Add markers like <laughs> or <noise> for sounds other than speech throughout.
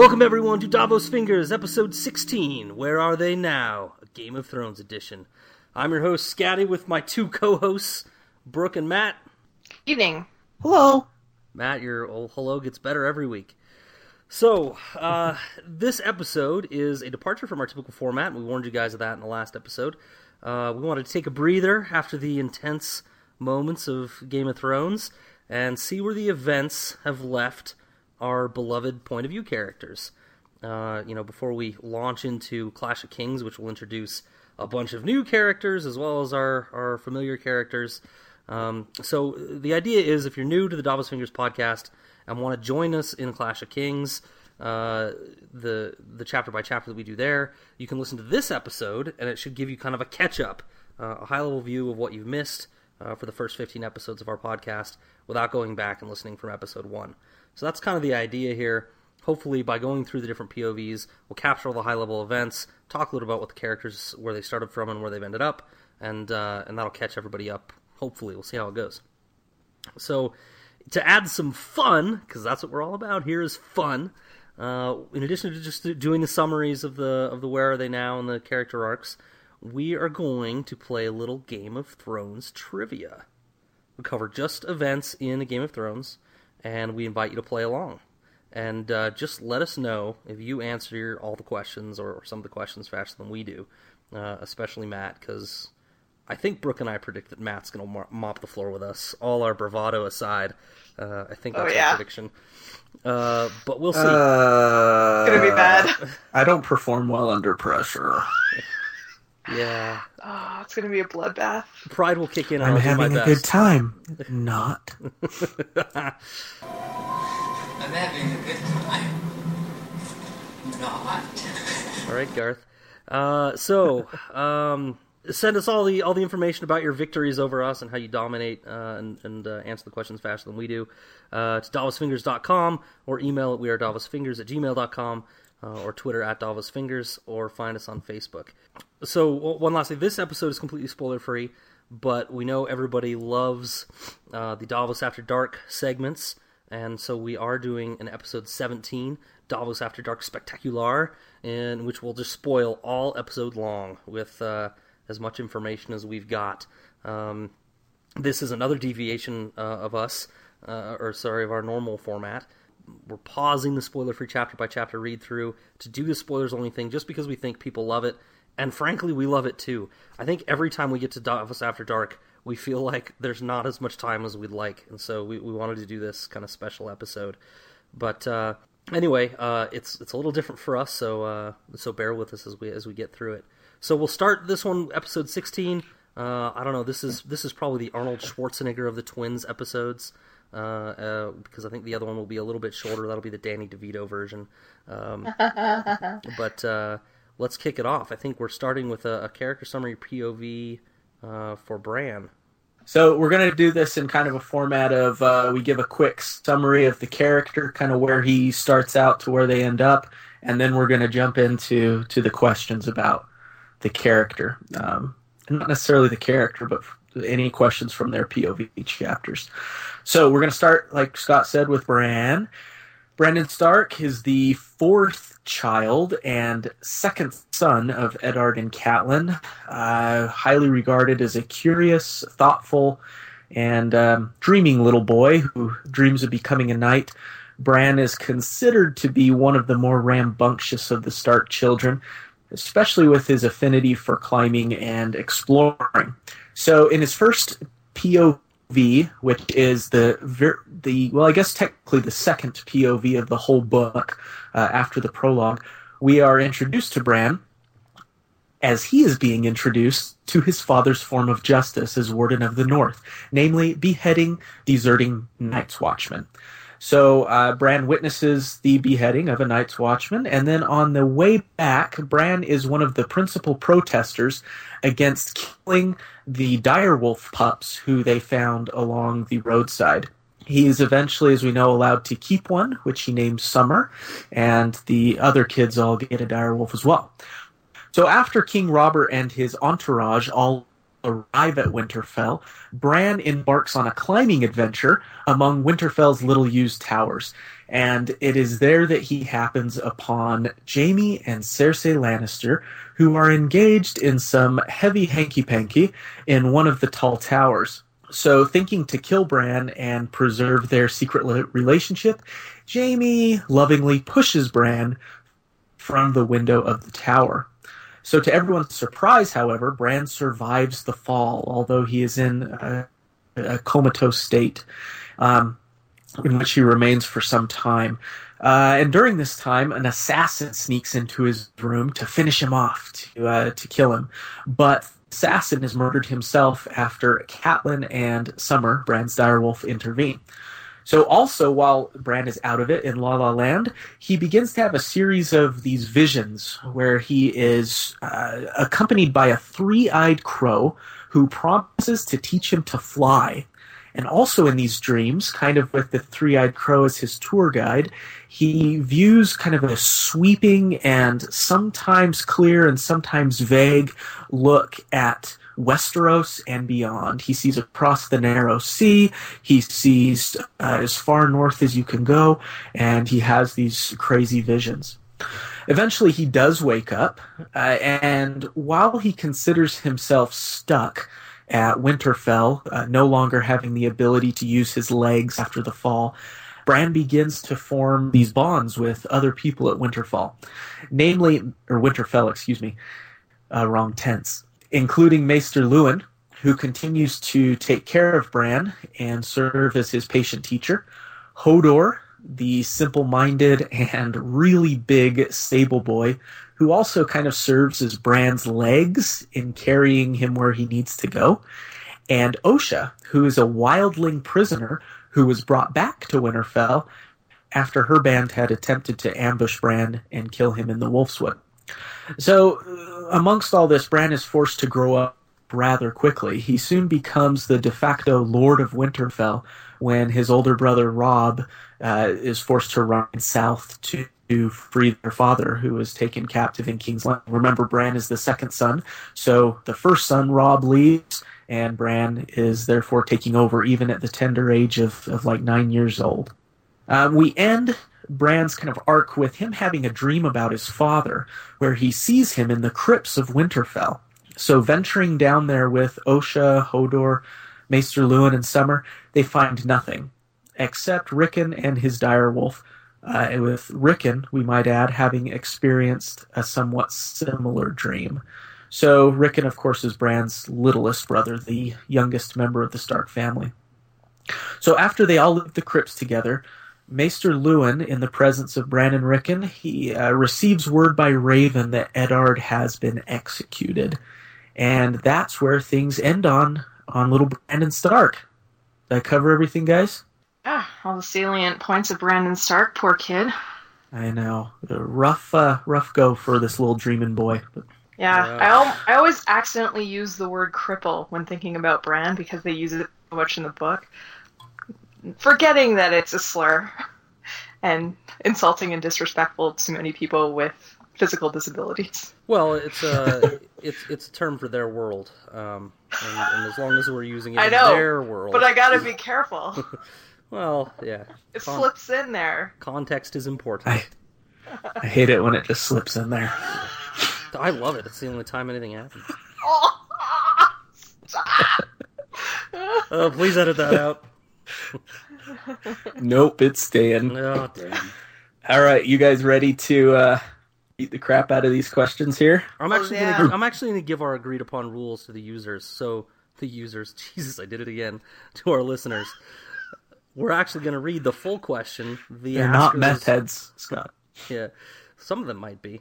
Welcome everyone to Davos Fingers, episode 16. Where are they now? A Game of Thrones edition. I'm your host Scatty with my two co-hosts, Brooke and Matt. Evening. Hello. Matt, your old hello gets better every week. So, uh, this episode is a departure from our typical format. We warned you guys of that in the last episode. Uh, we wanted to take a breather after the intense moments of Game of Thrones and see where the events have left our beloved point of view characters. Uh, you know, before we launch into Clash of Kings, which will introduce a bunch of new characters as well as our, our familiar characters. Um, so the idea is if you're new to the Davos Fingers podcast and want to join us in Clash of Kings, uh, the the chapter by chapter that we do there, you can listen to this episode, and it should give you kind of a catch up, uh, a high level view of what you've missed uh, for the first 15 episodes of our podcast, without going back and listening from episode one. So that's kind of the idea here. Hopefully, by going through the different POVs, we'll capture all the high level events, talk a little about what the characters, where they started from, and where they've ended up, and uh, and that'll catch everybody up. Hopefully, we'll see how it goes. So, to add some fun, because that's what we're all about here is fun. Uh, in addition to just doing the summaries of the of the where are they now and the character arcs, we are going to play a little Game of Thrones trivia. We'll cover just events in Game of Thrones and we invite you to play along. And uh, just let us know if you answer all the questions or, or some of the questions faster than we do, uh, especially Matt, because I think Brooke and I predict that Matt's going to mop the floor with us. All our bravado aside, uh, I think that's oh, yeah. our prediction. Uh, but we'll see. Uh, it's gonna be bad. I don't perform well under pressure. <laughs> Yeah. <sighs> Oh, it's gonna be a bloodbath. Pride will kick in. I'm I'll having a best. good time. Not. <laughs> I'm having a good time. Not. All right, Garth. Uh, so, um, send us all the all the information about your victories over us and how you dominate uh, and, and uh, answer the questions faster than we do. Uh, to davosfingers.com or email at wearedavosfingers at gmail.com uh, or Twitter at davosfingers or find us on Facebook. So, one last thing. This episode is completely spoiler free, but we know everybody loves uh, the Davos After Dark segments, and so we are doing an episode 17, Davos After Dark Spectacular, in which we'll just spoil all episode long with uh, as much information as we've got. Um, this is another deviation uh, of us, uh, or sorry, of our normal format. We're pausing the spoiler free chapter by chapter read through to do the spoilers only thing just because we think people love it. And frankly, we love it too. I think every time we get to Davos After Dark, we feel like there's not as much time as we'd like. And so we, we wanted to do this kind of special episode. But uh, anyway, uh, it's it's a little different for us, so uh, so bear with us as we as we get through it. So we'll start this one, episode 16. Uh, I don't know. This is this is probably the Arnold Schwarzenegger of the twins episodes uh, uh, because I think the other one will be a little bit shorter. That'll be the Danny DeVito version. Um, <laughs> but uh, let's kick it off. I think we're starting with a, a character summary POV uh, for Bran. So we're going to do this in kind of a format of uh, we give a quick summary of the character, kind of where he starts out to where they end up, and then we're going to jump into to the questions about the character. Um, not necessarily the character, but any questions from their POV chapters. So we're going to start, like Scott said, with Bran. Brandon Stark is the fourth child and second son of Eddard and Catelyn, uh, highly regarded as a curious, thoughtful, and um, dreaming little boy who dreams of becoming a knight. Bran is considered to be one of the more rambunctious of the Stark children, especially with his affinity for climbing and exploring. So, in his first POV, which is the the well, I guess technically the second POV of the whole book uh, after the prologue, we are introduced to Bran as he is being introduced to his father's form of justice as Warden of the North, namely beheading deserting Night's Watchmen. So uh, Bran witnesses the beheading of a Night's Watchman, and then on the way back, Bran is one of the principal protesters against killing the direwolf pups who they found along the roadside. He is eventually, as we know, allowed to keep one, which he names Summer, and the other kids all get a direwolf as well. So after King Robert and his entourage all arrive at Winterfell, Bran embarks on a climbing adventure among Winterfell's little used towers. And it is there that he happens upon Jaime and Cersei Lannister, who are engaged in some heavy hanky panky in one of the tall towers. So, thinking to kill Bran and preserve their secret relationship, Jaime lovingly pushes Bran from the window of the tower. So, to everyone's surprise, however, Bran survives the fall, although he is in a, a comatose state um, in which he remains for some time. Uh, and during this time, an assassin sneaks into his room to finish him off, to, uh, to kill him. But assassin is murdered himself after Catelyn and Summer, Bran's direwolf, intervene. So also while Bran is out of it in La La Land, he begins to have a series of these visions where he is uh, accompanied by a three-eyed crow who promises to teach him to fly. And also in these dreams, kind of with the three-eyed crow as his tour guide, he views kind of a sweeping and sometimes clear and sometimes vague look at Westeros and beyond. He sees across the narrow sea. He sees uh, as far north as you can go, and he has these crazy visions. Eventually, he does wake up, uh, and while he considers himself stuck at Winterfell, uh, no longer having the ability to use his legs after the fall, Bran begins to form these bonds with other people at Winterfell, namely, or Winterfell, excuse me, uh, wrong tense including Maester Luwin, who continues to take care of Bran and serve as his patient teacher, Hodor, the simple minded and really big stable boy, who also kind of serves as Bran's legs in carrying him where he needs to go, and Osha, who is a wildling prisoner who was brought back to Winterfell after her band had attempted to ambush Bran and kill him in the Wolfswood. So, amongst all this, Bran is forced to grow up rather quickly. He soon becomes the de facto Lord of Winterfell when his older brother Robb uh, is forced to run south to free their father, who was taken captive in King's Land. Remember, Bran is the second son, so the first son, Robb, leaves, and Bran is therefore taking over, even at the tender age of, of like nine years old. Um, we end Bran's kind of arc with him having a dream about his father, where he sees him in the crypts of Winterfell. So venturing down there with Osha, Hodor, Maester Luwin, and Summer, they find nothing except Rickon and his direwolf. Uh, with Rickon, we might add, having experienced a somewhat similar dream. So Rickon, of course, is Bran's littlest brother, the youngest member of the Stark family. So after they all leave the crypts together, Maester Luwin, in the presence of Bran and Rickon, he uh, receives word by Raven that Eddard has been executed, and that's where things end on on little Brandon Stark. Did I cover everything, guys? Ah, all the salient points of Brandon Stark. Poor kid. I know, a rough, uh, rough go for this little dreaming boy. Yeah, Yeah. I al- I always accidentally use the word cripple when thinking about Bran because they use it so much in the book, forgetting that it's a slur <laughs> and insulting and disrespectful to many people with physical disabilities. Well, it's a <laughs> it's it's a term for their world, um, and, and as long as we're using it I in their world, But I gotta be careful. <laughs> well, yeah, It Con- slips in there. context is important. I, I hate it when it just slips in there. I love it. It's the only time anything happens. Oh, stop. Oh, please edit that out. <laughs> Nope, it's staying. Oh, damn. All right, you guys ready to uh, beat the crap out of these questions here? I'm Oh, actually yeah. gonna, I'm actually going to give our agreed upon rules to the users. So the users, <laughs> Jesus, I did it again. To our listeners, we're actually going to read the full question. The They're not askers- meth heads, Scott. Yeah, some of them might be.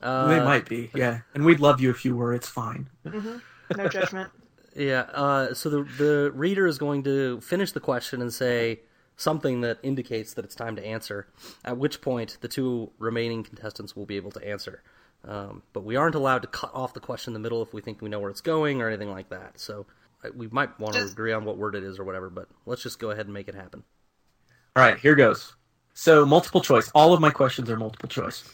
Uh, they might be, yeah. And we'd love you if you were. It's fine. No judgment. <laughs> Yeah. Uh, so the the reader is going to finish the question and say something that indicates that it's time to answer. At which point, the two remaining contestants will be able to answer. Um, but we aren't allowed to cut off the question in the middle if we think we know where it's going or anything like that. So we might want to agree on what word it is or whatever. But let's just go ahead and make it happen. All right, here goes. So, multiple choice. All of my questions are multiple choice.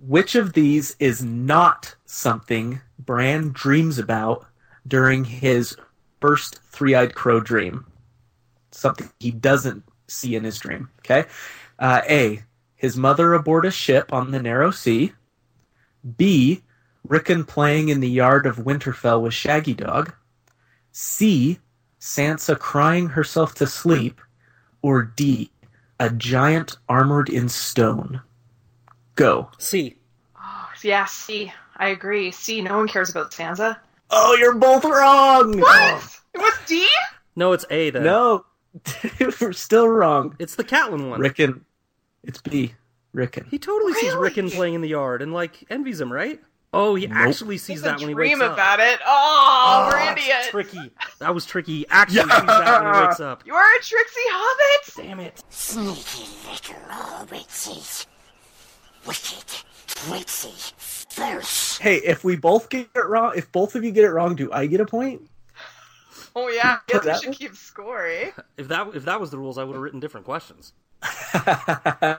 Which of these is not something Bran dreams about during his first three eyed crow dream? Something he doesn't see in his dream. Okay. Uh, a. His mother aboard a ship on the narrow sea. B. Rickon playing in the yard of Winterfell with Shaggy Dog. C. Sansa crying herself to sleep. Or D. A giant armored in stone. Go. C. Oh, yeah, C. I agree. C. No one cares about Sansa. Oh, you're both wrong. What? It was D? No, it's A then. No, <laughs> we're still wrong. It's the Catelyn one. Rickon. It's B. Rickon. He totally sees Really? Rickon playing in the yard and like envies him, right? Oh, he Nope. actually sees He's that a when he wakes up. Dream about it. Oh, we're that's idiots. Tricky. That was tricky. He actually sees that when he wakes up. You are a tricksy hobbit. Damn it. Sneaky little hobbitses. Wicked, tricksy, fierce. Hey, if we both get it wrong, if both of you get it wrong, do I get a point? Oh yeah, <laughs> I guess we That should keep score. eh? If that if that was the rules, I would have written different questions. <laughs>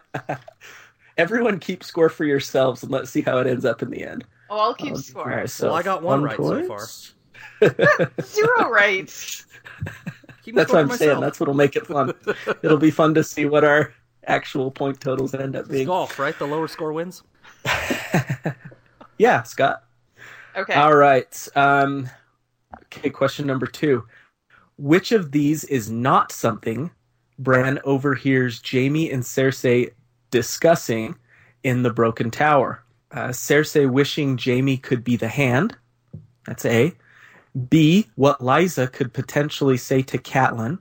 Everyone keep score for yourselves and let's see how it ends up in the end. Oh, I'll keep All score. right, so Well, I got one right so point. <laughs> <laughs> Zero rights. Keep That's what I'm for saying. That's what'll make it fun. It'll be fun to see what our actual point totals end up It's being. golf, right? The lower score wins. <laughs> Yeah, Scott. Okay. All right. Um, okay, question number two. Which of these is not something Bran overhears Jaime and Cersei discussing in the Broken Tower? Uh, Cersei wishing Jaime could be the hand. That's A. B. What Lysa could potentially say to Catelyn.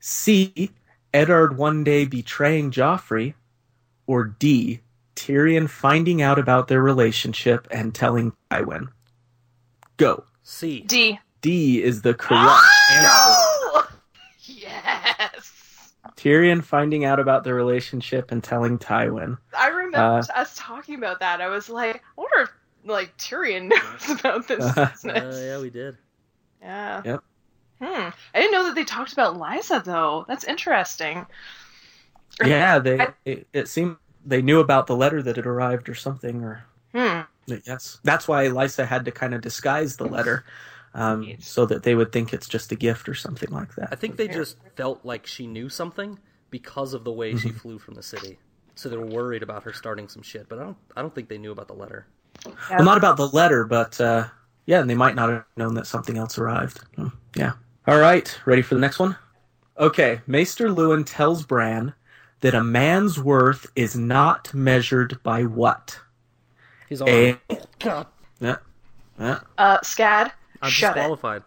C. Eddard one day betraying Joffrey. Or D. Tyrion finding out about their relationship and telling Tywin. Go. C. D. D is the correct answer. No! Yes. Tyrion finding out about the relationship and telling Tywin. I remember Uh, us talking about that. I was like, I wonder if like Tyrion <laughs> knows about this <laughs> Uh, business. Uh, yeah, we did. Yeah. Yep. Hmm. I didn't know that they talked about Lysa though. That's interesting. Yeah, they I- it, it seemed they knew about the letter that had arrived or something or Hmm. yes. That's why Lysa had to kind of disguise the letter um, Yes. so that they would think it's just a gift or something like that. I think they just felt like she knew something because of the way Mm-hmm. she flew from the city. So they were worried about her starting some shit, but I don't I don't think they knew about the letter. Well, not about the letter, but uh, yeah, and they might not have known that something else arrived. Hmm, Yeah. All right, ready for the next one? Okay, Maester Luwin tells Bran that a man's worth is not measured by what? He's on. A. God, Yeah. Yeah. Uh, Scad. I'm shut it. disqualified.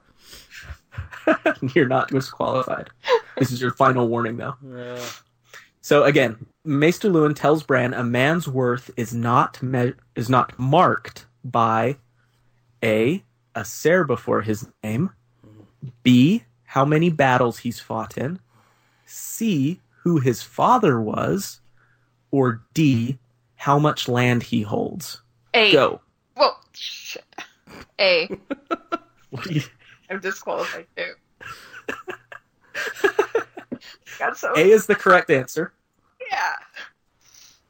<laughs> You're not disqualified. this is your final warning, though. <laughs> Uh, So again, Maester Luwin tells Bran a man's worth is not me- is not marked by a a ser before his name, b how many battles he's fought in, c who his father was, or d how much land he holds. A. Go. Whoa. Shit. A. <laughs> What do you- I'm disqualified too. <laughs> Got so a is the correct answer. yeah.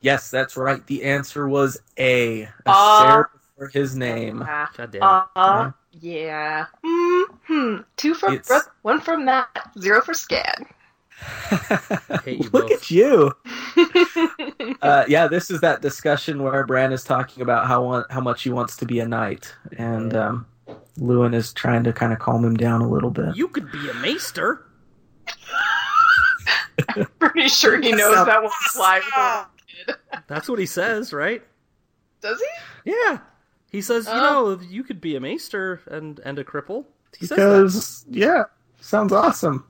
Yes, that's right. The answer was A. A Ah. ser his name. Uh, God damn it. uh, yeah. Hmm. Two from It's- Brooke, one from Matt, zero for Scad. Look both. at you. <laughs> uh, yeah, this is that discussion where Bran is talking about how how much he wants to be a knight, and um, Luwin is trying to kind of calm him down a little bit. You could be a maester. <laughs> Pretty sure he knows that won't fly with a kid. That's what he says, right? Does he? Yeah. He says, you Oh. know, you could be a maester and and a cripple. He says that. Because yeah, sounds awesome.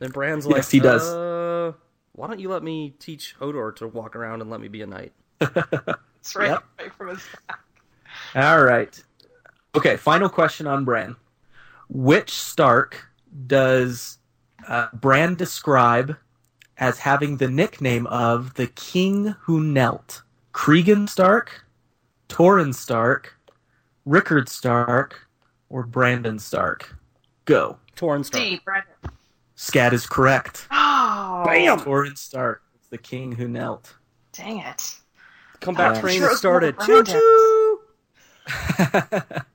And Bran's Yes, like, he does. Uh, why don't you let me teach Hodor to walk around and let me be a knight? <laughs> It's right, Yep. right from his back. All right. Okay, final question on Bran. Which Stark does uh, Bran describe as having the nickname of the King Who Knelt? Cregan Stark, Torrhen Stark, Rickard Stark, or Brandon Stark? Go. Torrhen Stark. D. Brandon. Scat is correct. Oh. Bam! Torrhen Stark is the King Who Knelt. Dang it. Comeback Uh, train Sure, started. it's Choo more Brandon. choo! <laughs>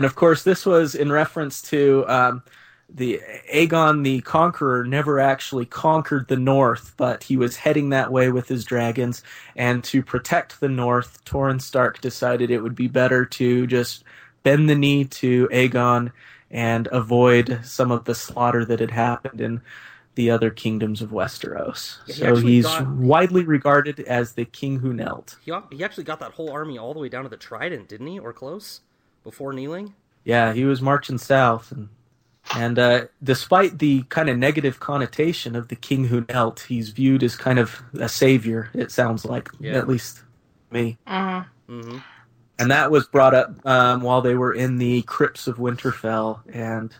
And of course, this was in reference to um, the Aegon the Conqueror never actually conquered the North, but he was heading that way with his dragons. And to protect the North, Torrhen Stark decided it would be better to just bend the knee to Aegon and avoid some of the slaughter that had happened in the other kingdoms of Westeros. Yeah, he so he's got- widely regarded as the king who knelt. He, he actually got that whole army all the way down to the Trident, didn't he? Or close? Before kneeling? Yeah, he was marching south, and and uh, despite the kind of negative connotation of the king who knelt, he's viewed as kind of a savior. It sounds like, Yeah. at least me. Mhm. Mm-hmm. And that was brought up um, while they were in the crypts of Winterfell, and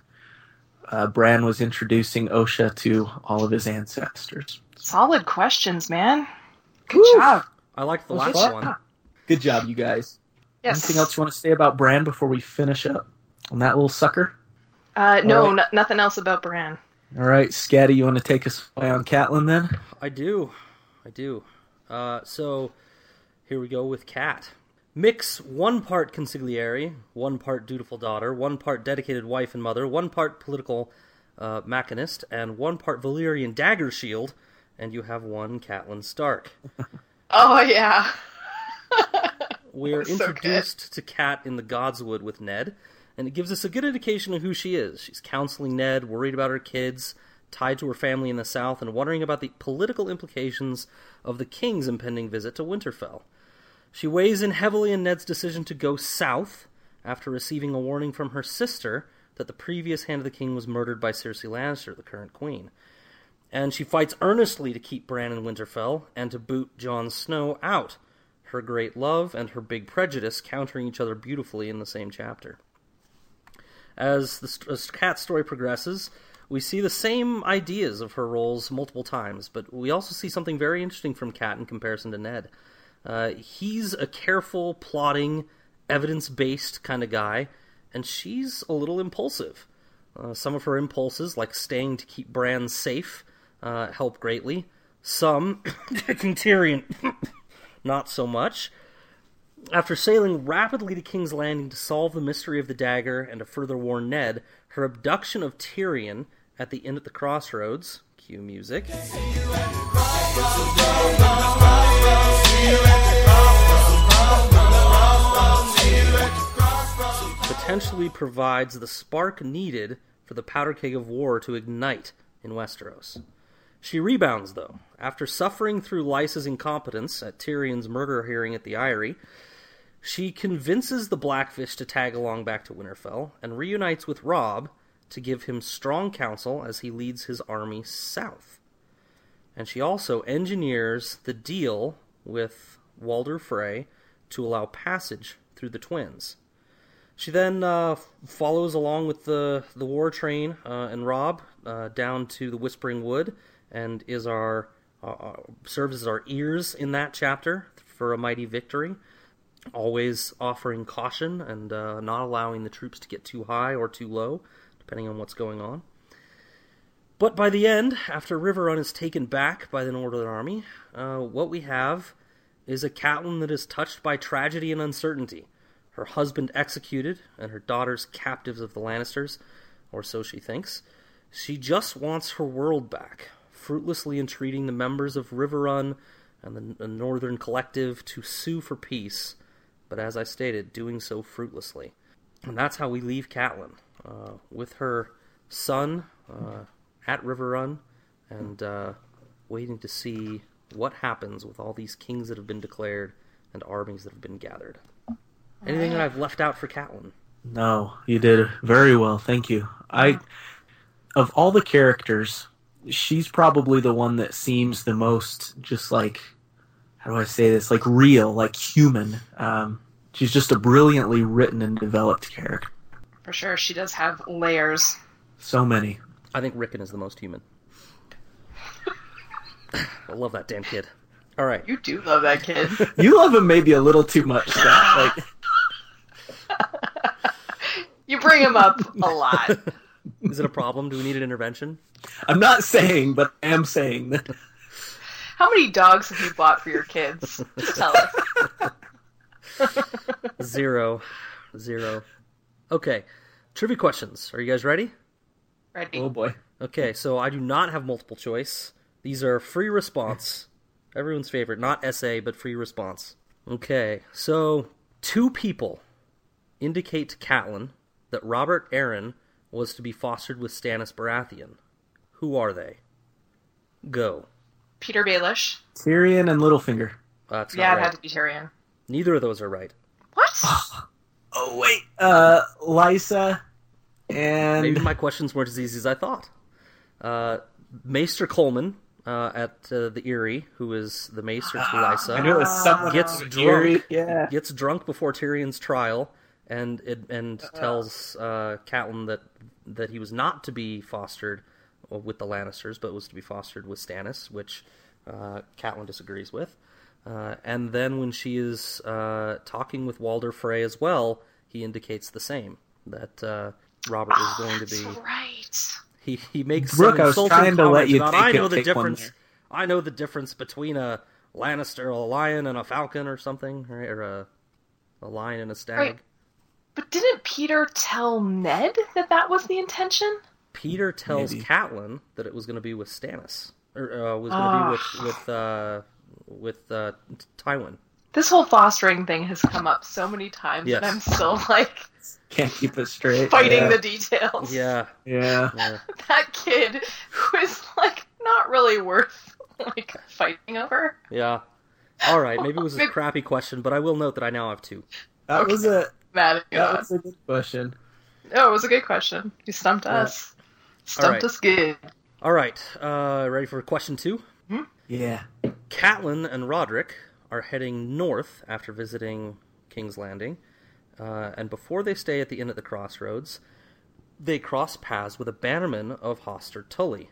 uh, Bran was introducing Osha to all of his ancestors. Solid questions, man. Good Woo. job. I liked the Was last fun. one. Good job, you guys. Yes. Anything else you want to say about Bran before we finish up on that little sucker? Uh, no, All right. no- nothing else about Bran. All right, Scatty, you want to take us away on Catelyn then? I do. I do. Uh, so here we go with Cat. Mix one part consigliere, one part dutiful daughter, one part dedicated wife and mother, one part political uh, machinist, and one part Valyrian dagger shield, and you have one Catelyn Stark. <laughs> Oh yeah. <laughs> We are <laughs> So good. introduced to Cat in the Godswood with Ned, and it gives us a good indication of who she is. She's counseling Ned, worried about her kids, tied to her family in the South, and wondering about the political implications of the King's impending visit to Winterfell. She weighs in heavily in Ned's decision to go south after receiving a warning from her sister that the previous Hand of the King was murdered by Cersei Lannister, the current queen. And she fights earnestly to keep Bran in Winterfell and to boot Jon Snow out her great love and her big prejudice countering each other beautifully in the same chapter. As the as Cat's story progresses, we see the same ideas of her roles multiple times, but we also see something very interesting from Cat in comparison to Ned. Uh, he's a careful, plotting, evidence based kind of guy, and she's a little impulsive. Uh, some of her impulses, like staying to keep Bran safe, uh, help greatly. Some, <coughs> <coughs> Tyrion, not so much. After sailing rapidly to King's Landing to solve the mystery of the dagger and to further warn Ned, her abduction of Tyrion at the inn at the crossroads, cue music, potentially provides the spark needed for the powder keg of war to ignite in Westeros. She rebounds, though. After suffering through Lysa's incompetence at Tyrion's murder hearing at the Eyrie, she convinces the Blackfish to tag along back to Winterfell and reunites with Robb to give him strong counsel as he leads his army south. And she also engineers the deal with Walder Frey to allow passage through the twins. She then uh, follows along with the the war train uh, and Rob uh, down to the Whispering Wood, and is our uh, uh, serves as our ears in that chapter for a mighty victory. Always offering caution and uh, not allowing the troops to get too high or too low, depending on what's going on. But by the end, after Riverrun is taken back by the Northern Army, uh, what we have is a Catelyn that is touched by tragedy and uncertainty. Her husband executed, and her daughters captives of the Lannisters, or so she thinks. She just wants her world back, fruitlessly entreating the members of Riverrun and the, the Northern Collective to sue for peace, but as I stated, doing so fruitlessly. And that's how we leave Catelyn, uh, with her son uh, at Riverrun, and uh, waiting to see what happens with all these kings that have been declared and armies that have been gathered. Anything that I've left out for Catelyn? No, you did very well. Thank you. I of all the characters, she's probably the one that seems the most just like how do I say this? Like real, like human. Um, she's just a brilliantly written and developed character. For sure, she does have layers. So many. I think Rickon is the most human. I love that damn kid. All right. You do love that kid. <laughs> You love him maybe a little too much. Scott. Like <laughs> you bring him up a lot. <laughs> Is it a problem? Do we need an intervention? I'm not saying, but I am saying that. How many dogs have you bought for your kids? Just tell us. Zero. Zero. Okay, trivia questions. Are you guys ready? Ready? Oh boy. Okay, so I do not have multiple choice. These are free response. Everyone's favorite, not essay, but free response. Okay, so two people indicate to Catelyn that Robert Aaron was to be fostered with Stannis Baratheon. Who are they? Go. Petyr Baelish. Tyrion and Littlefinger. That's Yeah, not it had to be Tyrion. Neither of those are right. What? <gasps> Oh wait. Uh, Lysa and Maybe my questions weren't as easy as I thought. Uh, Maester Colemon uh, at uh, the Eyrie, who is the Maester to <gasps> Lysa, I knew it was someone Gets drunk. Eyrie. Yeah. gets drunk before Tyrion's trial, and it, and tells uh, Catelyn that that he was not to be fostered with the Lannisters, but was to be fostered with Stannis, which uh, Catelyn disagrees with. Uh, and then when she is uh, talking with Walder Frey as well, he indicates the same that uh, Robert is going to be. Right. He he makes Brooke, some I was trying to let you about, take I know the take difference. there." I know the difference between a Lannister, a lion, and a falcon, or something, right? or a a lion and a stag. Right. But didn't Petyr tell Ned that that was the intention? Petyr tells Maybe. Catelyn that it was going to be with Stannis, or uh, was going to be with with uh, with uh, Tywin. This whole fostering thing has come up so many times, Yes. and I'm still like Can't keep it straight. fighting yeah. the details. Yeah, Yeah. yeah. That kid who is like not really worth like fighting over. yeah. All right, maybe it was a <laughs> crappy question, but I will note that I now have two. That was a Mad at that God. was a good question. No, it was a good question. You stumped us. Stumped right. us good. All right, uh, ready for question two? Yeah. Catelyn and Roderick are heading north after visiting King's Landing, uh, and before they stay at the inn at the crossroads, they cross paths with a bannerman of Hoster Tully.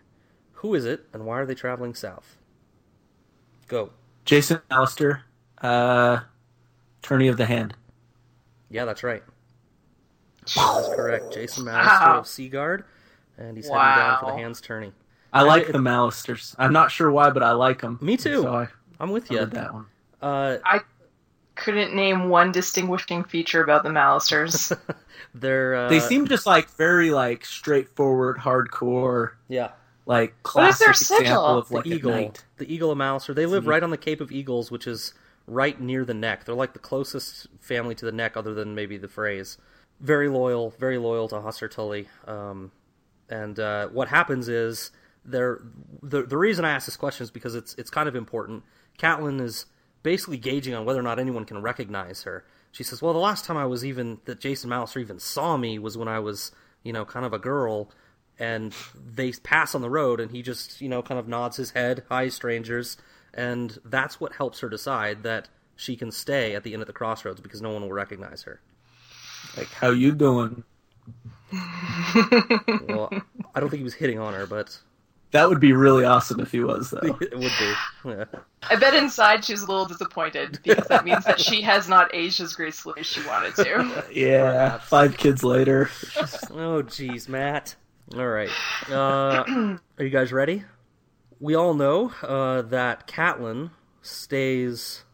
Who is it, and why are they traveling south? Go. Jason Mallister, uh, Tourney of the Hand. Yeah, that's right. That's correct. Jason Mallister Wow. of Seaguard, and he's heading down for the hands tourney. I like it- the Mallisters. I'm not sure why, but I like them. Me too. So I I'm with you. covered that one. Uh, I couldn't name one distinguishing feature about the Mallisters. <laughs> they're uh, They seem just like very like straightforward, hardcore, yeah. like What is classic their sigil? example of the like a eagle, knight. the eagle of Mallister. They live See. right on the Cape of Eagles, which is right near the neck. They're like the closest family to the neck, other than maybe the Freys. Very loyal, very loyal to Hoster Tully. Um, and uh, what happens is they're the the reason I ask this question is because it's it's kind of important. Catelyn is basically gauging on whether or not anyone can recognize her. She says, "Well, the last time I was even that Jason Mallister even saw me was when I was, you know, kind of a girl." And they pass on the road, and he just, you know, kind of nods his head, "Hi, strangers," and that's what helps her decide that she can stay at the inn at the crossroads because no one will recognize her. Like, how you doing? <laughs> Well, I don't think he was hitting on her, but That would be really awesome if he was though. <laughs> it would be. Yeah. I bet inside she's a little disappointed because that means that she has not aged as gracefully as she wanted to. <laughs> yeah. Five kids later. Oh, jeez, Matt. All right. Uh, are you guys ready? We all know uh, that Catelyn stays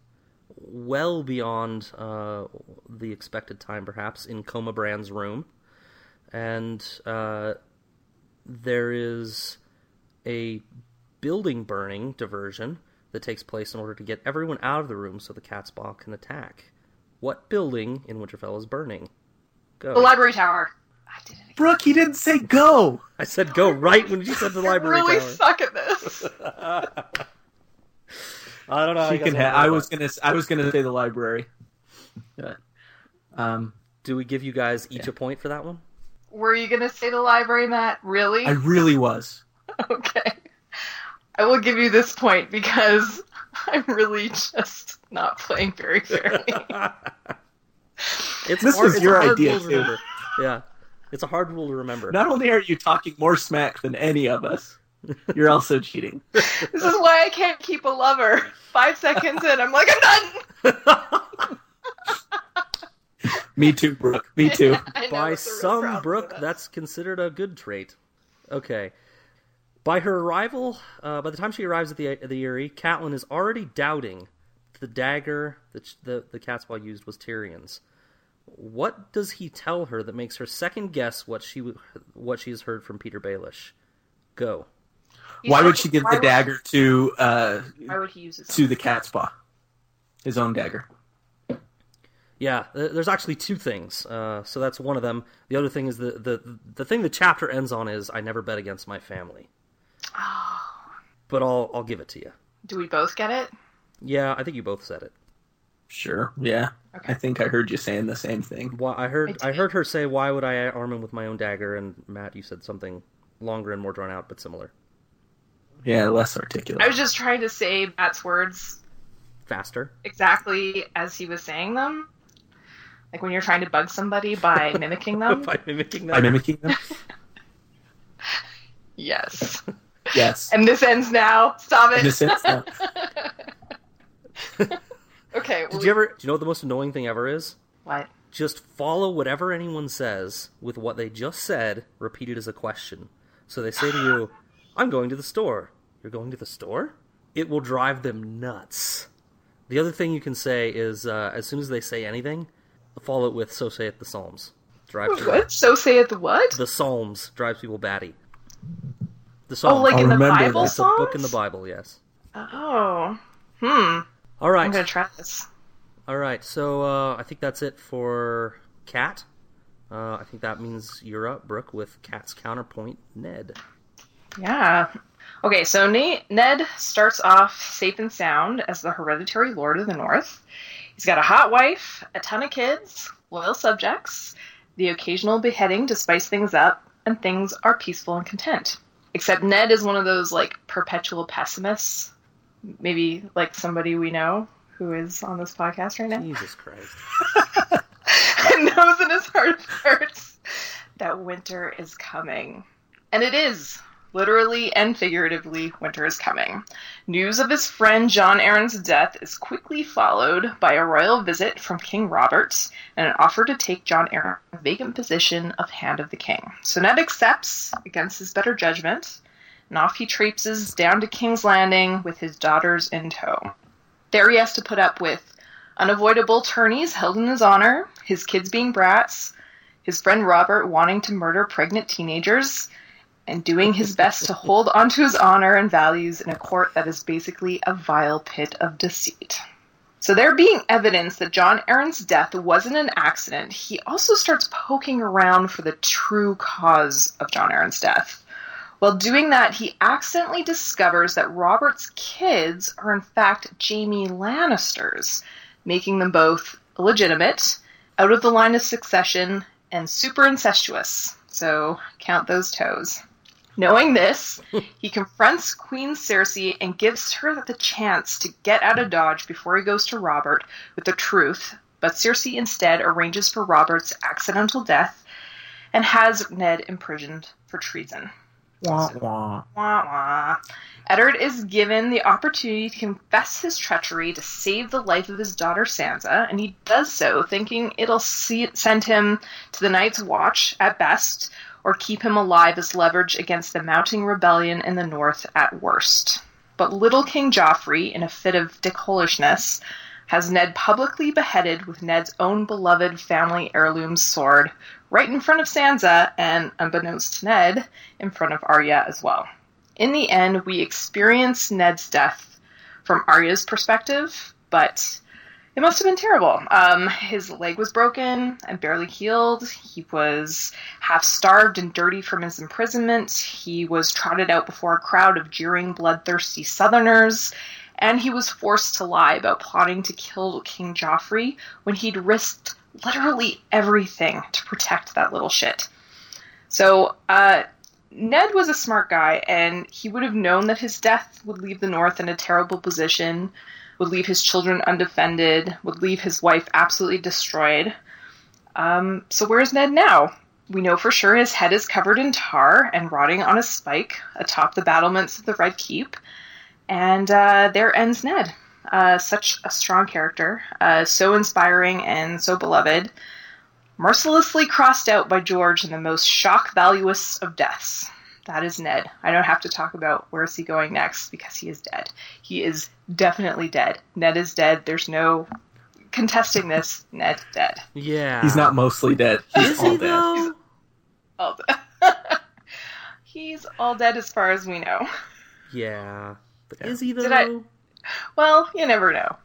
well beyond uh, the expected time, perhaps, in Coma Bran's room. And uh, there is a building burning diversion that takes place in order to get everyone out of the room so the Catspaw can attack. What building in Winterfell is burning? Go. The library tower. I did it again. Brooke, he didn't say go. I said go right when you said the <laughs> I library really tower. suck at this. I don't know. She you can. Ha- I was gonna. I was gonna say the library. But, um, Do we give you guys each a point for that one? Were you gonna say the library, Matt? Really? I really was. <laughs> Okay. I will give you this point because <laughs> I'm really just not playing very fairly. <laughs> It's This hard, was it's your idea, too. Yeah, it's a hard rule to remember. Not only are you talking more smack than any of us, you're also cheating. <laughs> this is why I can't keep a lover. Five seconds in, I'm like, I'm done. <laughs> Me too, Brooke. Me too. <laughs> I By it's a real some problem Brooke, that's considered a good trait. Okay. By her arrival, uh, by the time she arrives at the at the Eyrie, Catelyn is already doubting that the dagger that sh- the the Catspaw used was Tyrion's. What does he tell her that makes her second guess what she what she has heard from Petyr Baelish? Go. He's Why trying- would she give the dagger to uh, Why would he use his to the cat's paw? His own dagger. Yeah, there's actually two things. Uh, so that's one of them. The other thing is the, the the thing the chapter ends on is I never bet against my family. Oh. But I'll I'll give it to you. Do we both get it? Yeah, I think you both said it. Sure. Yeah. Okay. I think I heard you saying the same thing. Why I heard I I, heard her say, "Why would I arm him with my own dagger?" And Matt, you said something longer and more drawn out, but similar, Yeah, less articulate. I was just trying to say Matt's words faster. exactly as he was saying them. Like when you're trying to bug somebody by <laughs> mimicking them. By mimicking that. By mimicking them. <laughs> Yes. yes. And this ends now. Stop it. In a sense, no. okay. well, Did you ever? Do you know what the most annoying thing ever is? What? Just follow whatever anyone says with what they just said, repeated as a question. So they say to you, <gasps> "I'm going to the store." You're going to the store? It will drive them nuts. The other thing you can say is, uh, as soon as they say anything, follow it with "So saith the Psalms." Drives What? So say it the what? the Psalms drives people batty. The Psalms. Oh, like I'll in the remember Bible that. it's a book in the Bible. Yes. Oh. Hmm. All right. I'm gonna try this. All right, so uh, I think that's it for Cat. Uh, I think that means you're up, Brooke, with Cat's counterpoint, Ned. Yeah. Okay, so Ned starts off safe and sound as the hereditary lord of the North. He's got a hot wife, a ton of kids, loyal subjects, the occasional beheading to spice things up, and things are peaceful and content. Except Ned is one of those like perpetual pessimists, maybe like somebody we know who is on this podcast right now. Jesus Christ. <laughs> and knows in his heart of hearts that winter is coming. And it is. Literally and figuratively, winter is coming. News of his friend Jon Arryn's death is quickly followed by a royal visit from King Robert and an offer to take Jon Arryn's vacant position of Hand of the King. So Ned accepts against his better judgment, and off he traipses down to King's Landing with his daughters in tow. There he has to put up with unavoidable tourneys held in his honor, his kids being brats, his friend Robert wanting to murder pregnant teenagers, and doing his best to hold onto his honor and values in a court that is basically a vile pit of deceit. So, there being evidence that Jon Arryn's death wasn't an accident, he also starts poking around for the true cause of Jon Arryn's death. While doing that, he accidentally discovers that Robert's kids are in fact Jaime Lannisters, making them both illegitimate, out of the line of succession, and super incestuous. So count those toes. Knowing this, he confronts Queen Cersei and gives her the chance to get out of Dodge before he goes to Robert with the truth, but Cersei instead arranges for Robert's accidental death and has Ned imprisoned for treason. Wah, wah. Wah, wah. Eddard is given the opportunity to confess his treachery to save the life of his daughter Sansa, and he does so, thinking it'll see, send him to the Night's Watch at best, or keep him alive as leverage against the mounting rebellion in the north at worst. But little King Joffrey, in a fit of dickholishness, has Ned publicly beheaded with Ned's own beloved family heirloom sword, right in front of Sansa, and unbeknownst to Ned, in front of Arya as well. In the end, we experience Ned's death from Arya's perspective, but it must have been terrible. Um, his leg was broken and barely healed. He was half starved and dirty from his imprisonment. He was trotted out before a crowd of jeering, bloodthirsty Southerners. And he was forced to lie about plotting to kill King Joffrey when he'd risked literally everything to protect that little shit. So, uh, Ned was a smart guy, and he would have known that his death would leave the North in a terrible position, would leave his children undefended, would leave his wife absolutely destroyed. Um, so, where's Ned now? We know for sure his head is covered in tar and rotting on a spike atop the battlements of the Red Keep. And uh, there ends Ned. Uh, such a strong character, uh, so inspiring and so beloved mercilessly crossed out by George in the most shock valuous of deaths. That is Ned. I don't have to talk about where is he going next because he is dead. He is definitely dead. Ned is dead. There's no contesting this, Ned dead. Yeah. He's not mostly dead. He's Is all he dead. though? All dead. <laughs> He's all dead as far as we know. Yeah. But Yeah. is he though? Did I- Well, you never know.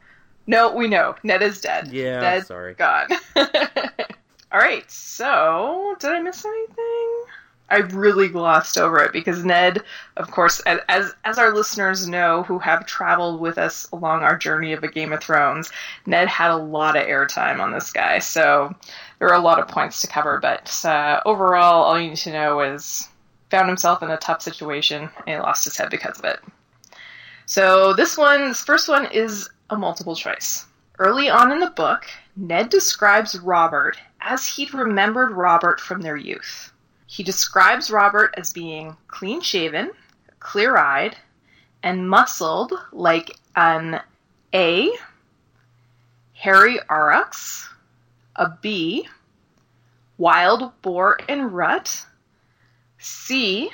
No, we know. Ned is dead. Yeah, Dead, sorry. gone. <laughs> All right, so did I miss anything? I really glossed over it because Ned, of course, as as, our listeners know who have traveled with us along our journey of a Game of Thrones, Ned had a lot of airtime on this guy, so there are a lot of points to cover. But uh, overall, all you need to know is found himself in a tough situation and he lost his head because of it. So this one, this first one is a multiple choice. Early on in the book, Ned describes Robert as he'd remembered Robert from their youth. He describes Robert as being clean shaven, clear eyed, and muscled like an A, hairy aurochs, a B, wild boar in rut, C,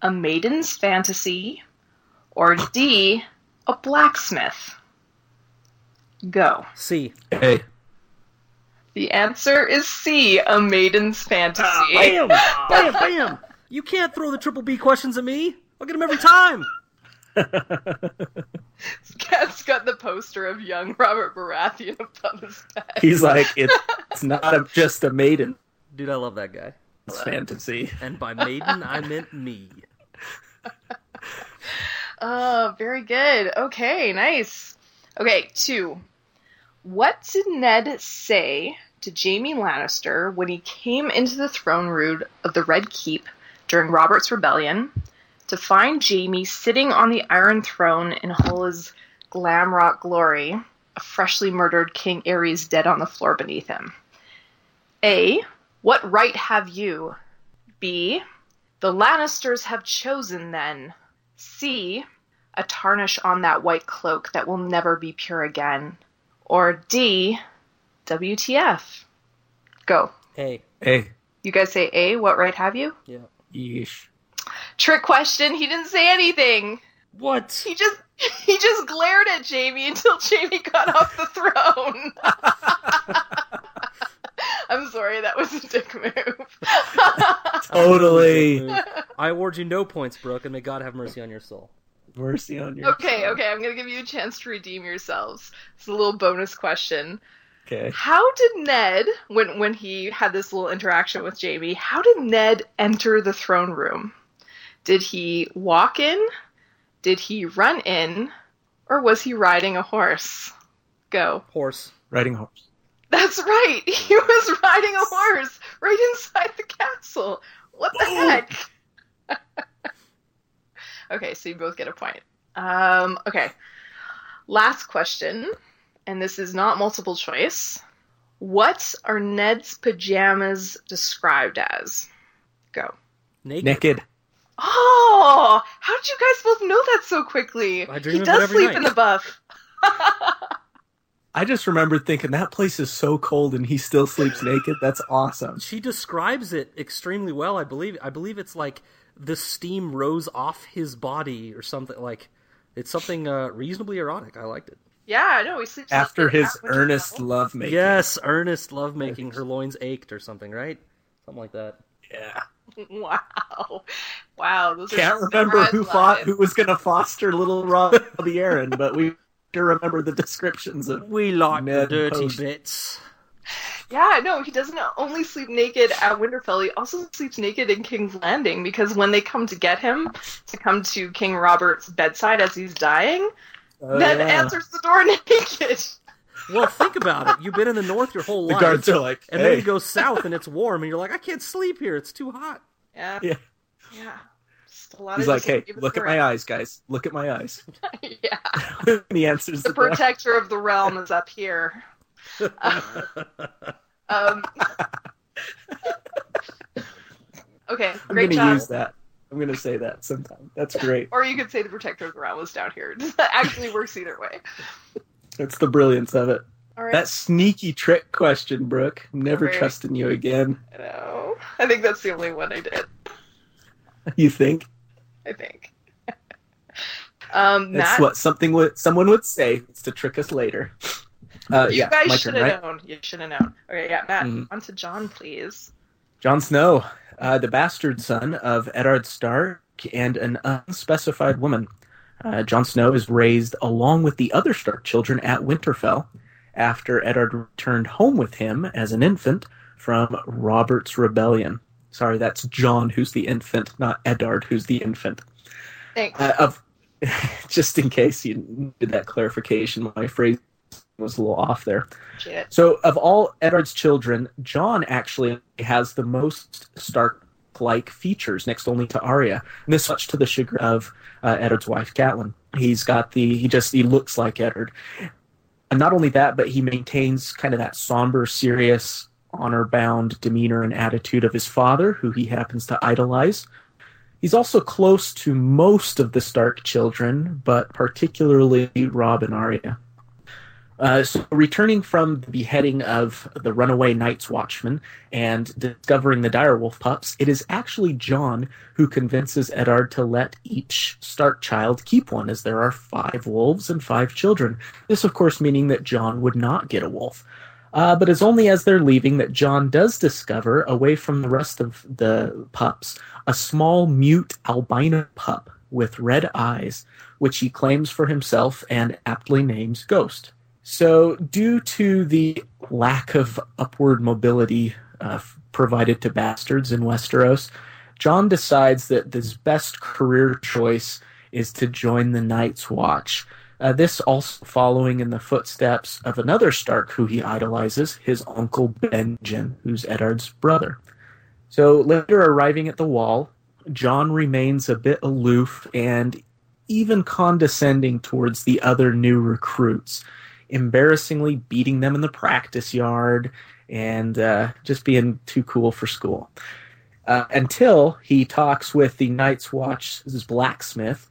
a maiden's fantasy, or D, a blacksmith? Go. C. Hey, The answer is C, a maiden's fantasy. Ah, bam! bam! Bam! You can't throw the triple B questions at me. I'll get them every time. <laughs> Cat's got the poster of young Robert Baratheon above his bed. he's like it's, it's <laughs> not a, just a maiden Dude, I love that guy. It's fantasy. And by maiden, I meant me. <laughs> Oh, very good. Okay, nice. Okay, two. What did Ned say to Jaime Lannister when he came into the throne room of the Red Keep during Robert's rebellion to find Jaime sitting on the Iron Throne in all his glamrock glory, a freshly murdered King Aerys dead on the floor beneath him? A. What right have you? B. The Lannisters have chosen then. C. A tarnish on that white cloak that will never be pure again. Or D. WTF. Go. Hey. Hey, You guys say A. What right have you? Yeah. yeesh. Trick question. He didn't say anything. What? He just <laughs> he just glared at Jaime until <laughs> Jaime got off the throne. <laughs> I'm sorry, that was a dick move. Totally. I award you no points, Brooke, and may God have mercy on your soul. Mercy on your. okay, okay, I'm gonna give you a chance to redeem yourselves. It's a little bonus question. Okay. How did Ned, when when he had this little interaction with Jaime, how did Ned enter the throne room? Did he walk in? Did he run in? Or was he riding a horse? Go. Horse. Riding a horse. That's right. <laughs> He was riding a horse right inside the castle. What the heck? <laughs> okay, so you both get a point. Um, okay. Last question, and this is not multiple choice. What are Ned's pajamas described as? Go. Naked. Naked. Oh, how did you guys both know that so quickly? I dream he does sleep night. in the buff. <laughs> I just remembered thinking that place is so cold and he still sleeps naked. That's awesome. She describes it extremely well. I believe. I believe it's like the steam rose off his body or something. Like it's something uh, reasonably erotic. I liked it. yeah, no, he sleeps After his earnest lovemaking. Yes, earnest lovemaking. Her loins ached or something, right? Something like that. Yeah. <laughs> Wow, wow. Those are Can't some remember memorized who fought who was going to foster little Robbie Arryn, but we <laughs> do remember the descriptions of. We like Ned the dirty Post. bits. Yeah, no, he doesn't only sleep naked at Winterfell. He also sleeps naked in King's Landing because when they come to get him to come to King Robert's bedside as he's dying, oh, Ned yeah. answers the door <laughs> naked. Well, think about it. You've been in the north your whole The life, guards are like, and then hey. you go <laughs> south and it's warm, and you're like, I can't sleep here. It's too hot. Yeah, Yeah. yeah. A lot He's of like, hey, look at my eyes, guys. Look at my eyes. yeah, <laughs> and he answers the the door. protector of the realm is up here. Uh, Um, okay, I'm going to job. use that. I'm going to say that sometime. That's great. Or you could say the protector of the realm is down here. <laughs> That actually works either way. That's the brilliance of it. Right. That sneaky trick question, Brooke. I'm never Very- trusting you again. I know. I think that's the only one I did. You think? I think. <laughs> um, That's Matt, what something would someone would say. It's to trick us later. Uh, you yeah, guys should have right? known. You should have known. Okay, yeah, Matt. Mhm. On to Jon, please. Jon Snow, uh, the bastard son of Eddard Stark and an unspecified woman. Uh, Jon Snow is raised along with the other Stark children at Winterfell after Eddard returned home with him as an infant from Robert's rebellion. Sorry, that's Jon who's the infant, not Eddard who's the infant. Thanks. Uh, of <laughs> just in case you needed that clarification, my phrase was a little off there. Shit. So, of all Eddard's children, Jon actually has the most Stark-like features, next only to Arya. And this much to the chagrin of uh, Eddard's wife, Catelyn. He's got the he just he looks like Eddard. And not only that, but he maintains kind of that somber, serious, honor-bound demeanor and attitude of his father, who he happens to idolize. He's also close to most of the Stark children, but particularly Robb and Arya. Uh, so, returning from the beheading of the runaway Night's Watchman and discovering the direwolf pups, it is actually Jon who convinces Eddard to let each Stark child keep one, as there are five wolves and five children. This, of course, meaning that Jon would not get a wolf. Uh, but it's only as they're leaving that Jon does discover, away from the rest of the pups, a small mute albino pup with red eyes, which he claims for himself and aptly names Ghost. So, due to the lack of upward mobility uh, provided to bastards in Westeros, Jon decides that his best career choice is to join the Night's Watch. Uh, this also following in the footsteps of another Stark who he idolizes, his uncle Benjen, who's Eddard's brother. So later arriving at the wall, Jon remains a bit aloof and even condescending towards the other new recruits, embarrassingly beating them in the practice yard and uh, just being too cool for school. Uh, until he talks with the Night's Watch's blacksmith,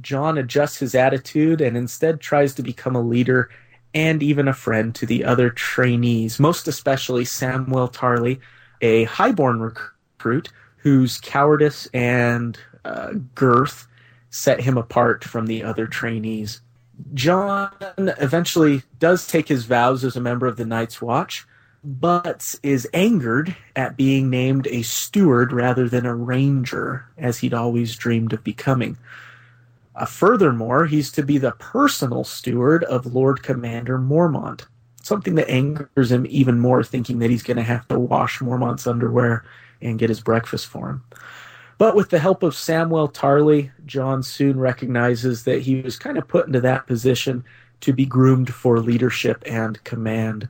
Jon adjusts his attitude and instead tries to become a leader and even a friend to the other trainees, most especially Samuel Tarly, a highborn recruit whose cowardice and uh, girth set him apart from the other trainees. Jon eventually does take his vows as a member of the Night's Watch, but is angered at being named a steward rather than a ranger, as he'd always dreamed of becoming. Uh, furthermore, he's to be the personal steward of Lord Commander Mormont, something that angers him even more, thinking that he's going to have to wash Mormont's underwear and get his breakfast for him. But with the help of Samuel Tarly, Jon soon recognizes that he was kind of put into that position to be groomed for leadership and command.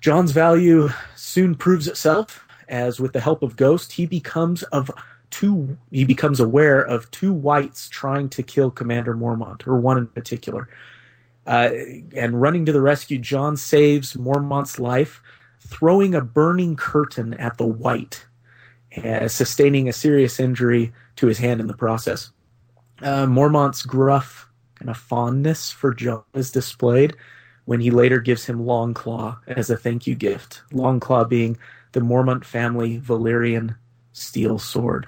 Jon's value soon proves itself, as with the help of Ghost, he becomes of two he becomes aware of two wights trying to kill Commander Mormont, or one in particular. Uh, and running to the rescue, John saves Mormont's life, throwing a burning curtain at the wight, uh, sustaining a serious injury to his hand in the process. Uh, Mormont's gruff kind of fondness for Jon is displayed when he later gives him Longclaw as a thank you gift. Longclaw being the Mormont family Valyrian steel sword.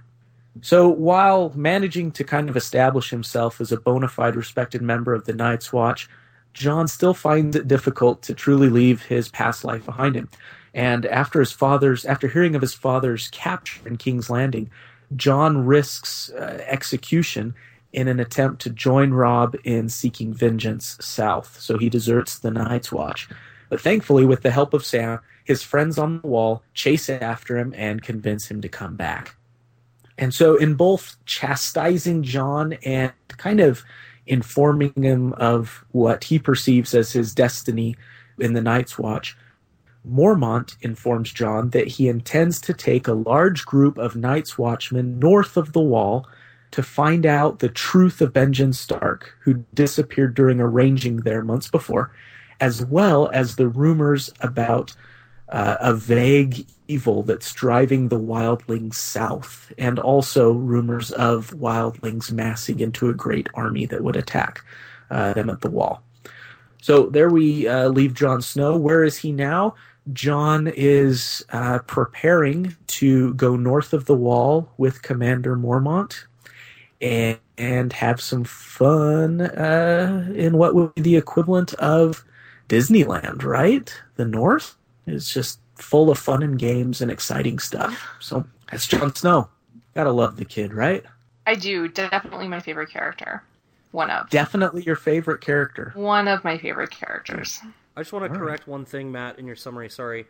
So while managing to kind of establish himself as a bona fide respected member of the Night's Watch, Jon still finds it difficult to truly leave his past life behind him. And after his father's after hearing of his father's capture in King's Landing, Jon risks uh, execution in an attempt to join Robb in seeking vengeance south. So he deserts the Night's Watch. But thankfully, with the help of Sam, his friends on the wall chase after him and convince him to come back. And so, in both chastising Jon and kind of informing him of what he perceives as his destiny in the Night's Watch, Mormont informs Jon that he intends to take a large group of Night's Watchmen north of the wall to find out the truth of Benjen Stark, who disappeared during arranging there months before, as well as the rumors about uh, a vague evil that's driving the wildlings south, and also rumors of wildlings massing into a great army that would attack uh, them at the wall. So there we uh, leave Jon Snow. Where is he now? Jon is uh, preparing to go north of the wall with Commander Mormont and, and have some fun uh, in what would be the equivalent of Disneyland, right? The North is just full of fun and games and exciting stuff. So that's Jon Snow. Gotta love the kid, right? I do. Definitely my favorite character. One of. Definitely your favorite character. One of my favorite characters. I just want to All right. correct one thing, Matt, in your summary. Sorry,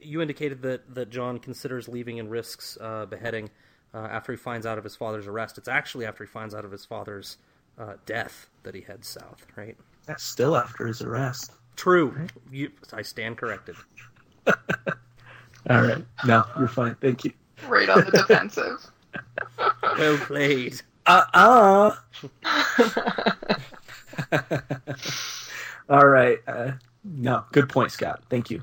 you indicated that that Jon considers leaving and risks uh, beheading uh, after he finds out of his father's arrest. It's actually after he finds out of his father's uh, death that he heads south. Right? That's still after his arrest. True. You, I stand corrected. <laughs> All right. No, you're fine. Thank you. Right on the defensive. <laughs> Well played. Uh uh <laughs> All right. Uh, no, good point, Scott. Thank you.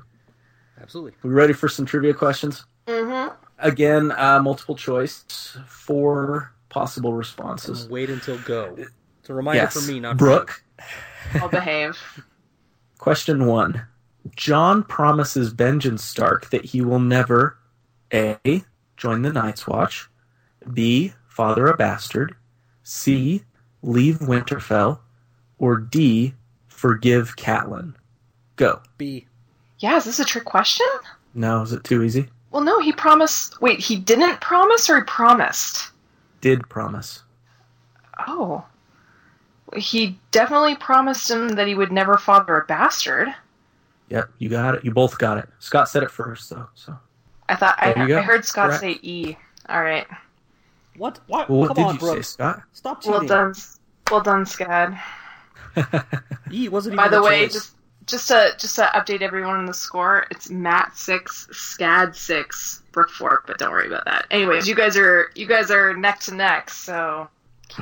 Absolutely. We ready for some trivia questions? mm-hmm. Again, uh, multiple choice, four possible responses. Wait until go. It's a reminder yes, for me, not Brooke. I'll behave. <laughs> Question one: Jon promises Benjen Stark that he will never a join the Night's Watch, b father a bastard, c leave Winterfell, or d forgive Catelyn. Go. B. Yeah, is this a trick question? No, is it too easy? Well, no, he promised. Wait, he didn't promise or he promised? Did promise. Oh. He definitely promised him that he would never father a bastard. Yep, you got it. You both got it. Scott said it first, though. So, I thought I, There you go. I heard Scott Correct. say E. All right. What? What? well, what Come did on, you Brooke. say, Scott? Stop cheating. Well done. Well done, Scad. <laughs> E wasn't By even the a way, choice. just just to just to update everyone on the score, it's Matt six, Scad six, Brook but don't worry about that. Anyways, you guys are you guys are neck to neck, so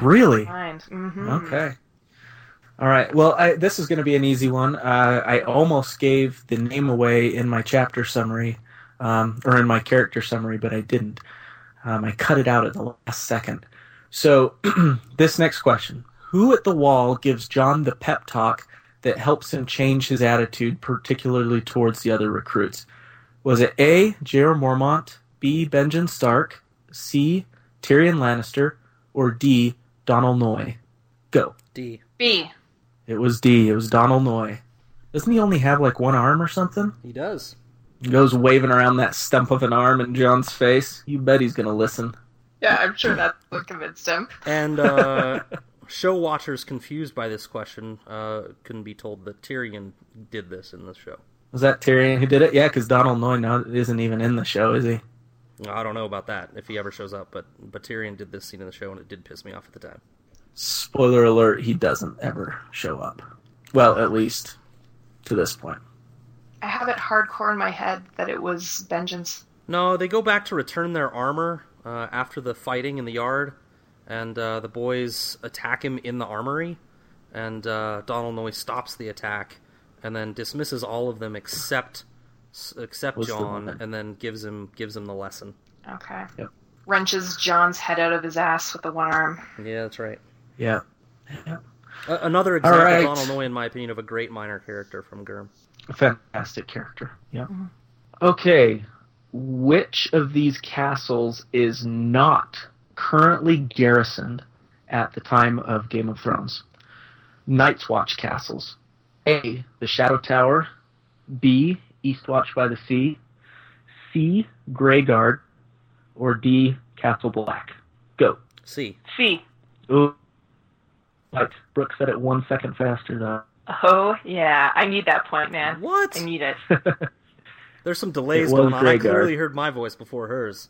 Really? mind. hmm Okay. All right. Well, I, this is going to be an easy one. Uh, I almost gave the name away in my chapter summary, um, or in my character summary, but I didn't. Um, I cut it out at the last second. So, <clears throat> this next question: Who at the wall gives Jon the pep talk that helps him change his attitude, particularly towards the other recruits? Was it A. Jeor Mormont, B. Benjen Stark, C. Tyrion Lannister, or D. Donal Noye? Go. D. B. It was D. It was Donal Noye. Doesn't he only have like one arm or something? He does. He goes waving around that stump of an arm in Jon's face. You bet he's gonna listen. Yeah, I'm sure that's what convinced him. And uh, <laughs> show watchers confused by this question uh, can be told that Tyrion did this in the show. Was that Tyrion who did it? Yeah, because Donal Noye now isn't even in the show, is he? I don't know about that if he ever shows up, but but Tyrion did this scene in the show and it did piss me off at the time. Spoiler alert: He doesn't ever show up. Well, at least to this point. I have it hardcore in my head that it was vengeance. No, they go back to return their armor uh, after the fighting in the yard, and uh, the boys attack him in the armory, and uh, Donal Noye stops the attack, and then dismisses all of them except except Was the Jon, woman. and then gives him gives him the lesson. Okay. Yep. Wrenches John's head out of his ass with the one arm. Yeah, that's right. Yeah. A- another example, right. Donal Noye, in my opinion, of a great minor character from Gurm. A fantastic character. Yeah. Okay. Which of these castles is not currently garrisoned at the time of Game of Thrones? Night's Watch castles. A. The Shadow Tower. B. Eastwatch by the Sea. C. Greyguard. Or D. Castle Black. Go. C. C. Ooh. Right. Brooke said it one second faster though. Oh yeah, I need that point, man. What? I need it. <laughs> There's some delays It going on. I clearly heard my voice before hers.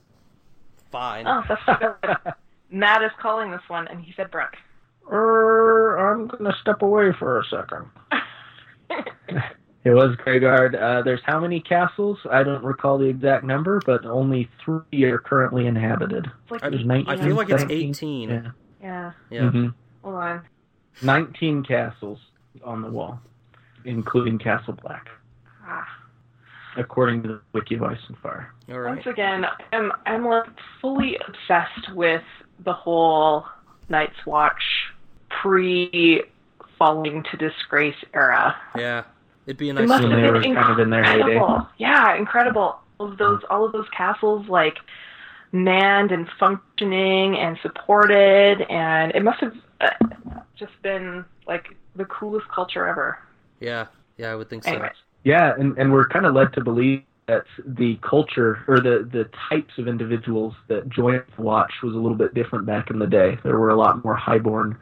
Fine. Oh, that's good. <laughs> Matt is calling this one, and he said Brooke. Er, I'm gonna step away for a second. It was Greyguard. Uh, there's how many castles? I don't recall the exact number, but only three are currently inhabited. Like, I, There's I feel like it's 17. 18. Yeah. yeah. Yeah. Mhm. Hold on. 19 castles on the wall, including Castle Black, Ah. According to the Wiki of Ice and Fire. All right. Once again, I'm I'm like fully obsessed with the whole Night's Watch pre falling to disgrace era. Yeah. It'd be a It nice must When have they been were kind of in their heyday. incredible. Yeah, incredible. All of those all of those castles like manned and functioning and supported, and it must have uh, just been like the coolest culture ever. Yeah. Yeah, I would think so. Anyway. Yeah, and, and we're kind of led to believe that the culture or the, the types of individuals that joined the Watch was a little bit different back in the day. There were a lot more highborn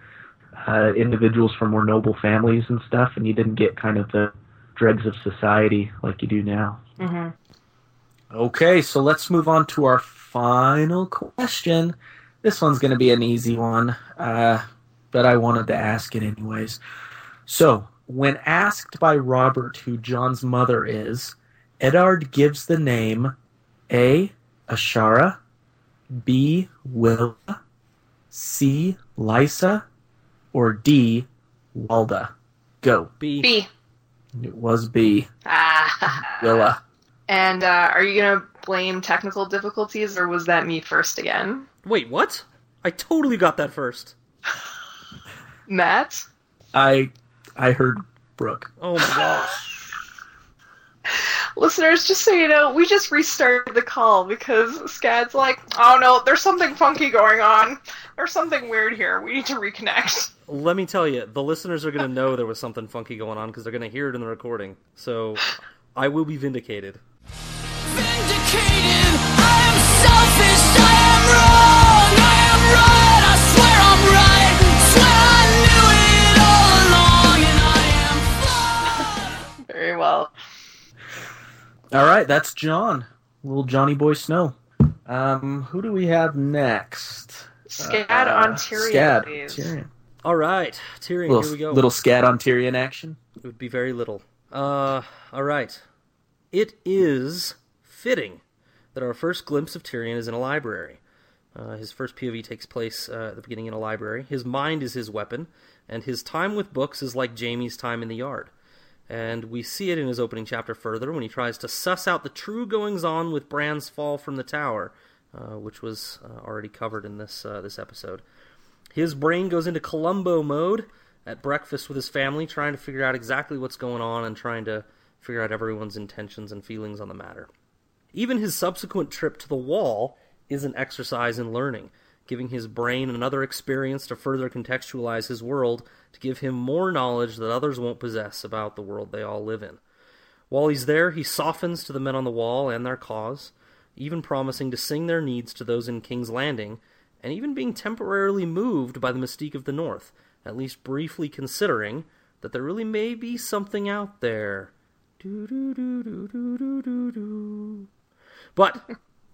uh, individuals from more noble families and stuff, and you didn't get kind of the dregs of society like you do now. hmm Okay, so let's move on to our final question. This one's going to be an easy one, uh, but I wanted to ask it anyways. So, when asked by Robert who Jon's mother is, Eddard gives the name A. Ashara, B. Willa, C. Lysa, or D. Walda. Go. B. B. It was B. Ah. Willa. And uh, are you gonna blame technical difficulties, or was that me first again, Wait, what? I totally got that first. Matt? I I heard Brooke. Oh my gosh. <laughs> Listeners, just so you know, we just restarted the call because Scad's like, oh no, there's something funky going on. There's something weird here. We need to reconnect. Let me tell you, the listeners are going to know there was something funky going on because they're going to hear it in the recording. So I will be vindicated. Vindicated, Very well. All right, that's Jon, little Johnny Boy Snow. Um, who do we have next? Scad Uh, on Tyrion, Scad, please. Tyrion. All right, Tyrion, Little, here we go. little Scad on Tyrion action. It would be very little. Uh, all right. It is fitting that our first glimpse of Tyrion is in a library. Uh, his first POV takes place uh, at the beginning in a library. His mind is his weapon, and his time with books is like Jaime's time in the yard. And we see it in his opening chapter further when he tries to suss out the true goings on with Bran's fall from the tower, uh, which was uh, already covered in this uh, this episode. His brain goes into Columbo mode at breakfast with his family, trying to figure out exactly what's going on and trying to figure out everyone's intentions and feelings on the matter. Even his subsequent trip to the wall is an exercise in learning, giving his brain another experience to further contextualize his world, to give him more knowledge that others won't possess about the world they all live in. While he's there, he softens to the men on the wall and their cause, even promising to sing their needs to those in King's Landing, and even being temporarily moved by the mystique of the North, at least briefly considering that there really may be something out there. But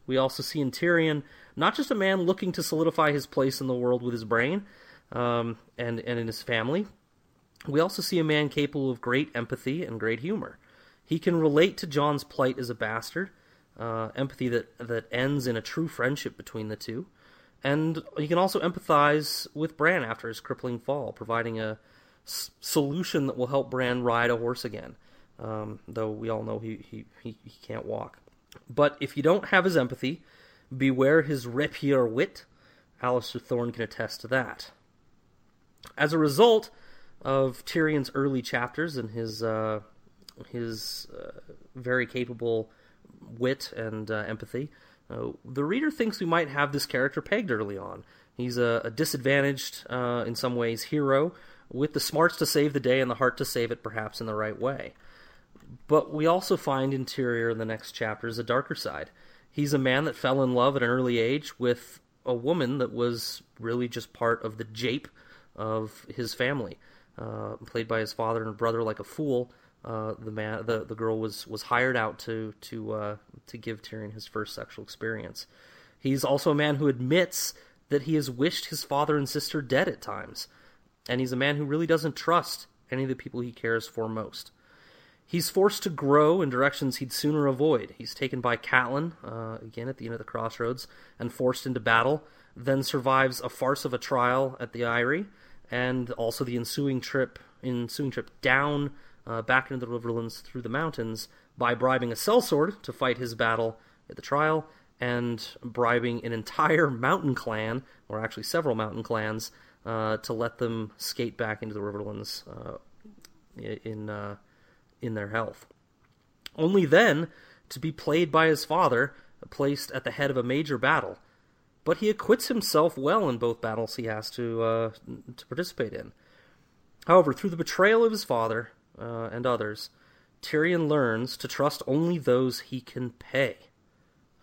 we also see in Tyrion not just a man looking to solidify his place in the world with his brain um, and, and in his family, we also see a man capable of great empathy and great humor. He can relate to Jon's plight as a bastard, uh, empathy that, that ends in a true friendship between the two, and he can also empathize with Bran after his crippling fall, providing a s- solution that will help Bran ride a horse again, um, though we all know he, he, he, he can't walk. But if you don't have his empathy, beware his rapier wit. Alliser Thorne can attest to that. As a result of Tyrion's early chapters and his uh, his uh, very capable wit and uh, empathy, uh, the reader thinks we might have this character pegged early on. He's a, a disadvantaged, uh, in some ways, hero with the smarts to save the day and the heart to save it, perhaps in the right way. But we also find Interior in the next chapters a darker side. He's a man that fell in love at an early age with a woman that was really just part of the jape of his family, uh, played by his father and brother like a fool. Uh, the man, the, the girl was, was hired out to to uh, to give Tyrion his first sexual experience. He's also a man who admits that he has wished his father and sister dead at times, and he's a man who really doesn't trust any of the people he cares for most. He's forced to grow in directions he'd sooner avoid. He's taken by Catelyn, uh, again at the end of the crossroads, and forced into battle, then survives a farce of a trial at the Eyrie, and also the ensuing trip ensuing trip down uh, back into the Riverlands through the mountains by bribing a sellsword to fight his battle at the trial, and bribing an entire <laughs> mountain clan, or actually several mountain clans, uh, to let them skate back into the Riverlands uh, in uh, in their health. Only then to be played by his father, placed at the head of a major battle. But he acquits himself well in both battles he has to uh, to participate in. However, through the betrayal of his father uh, and others, Tyrion learns to trust only those he can pay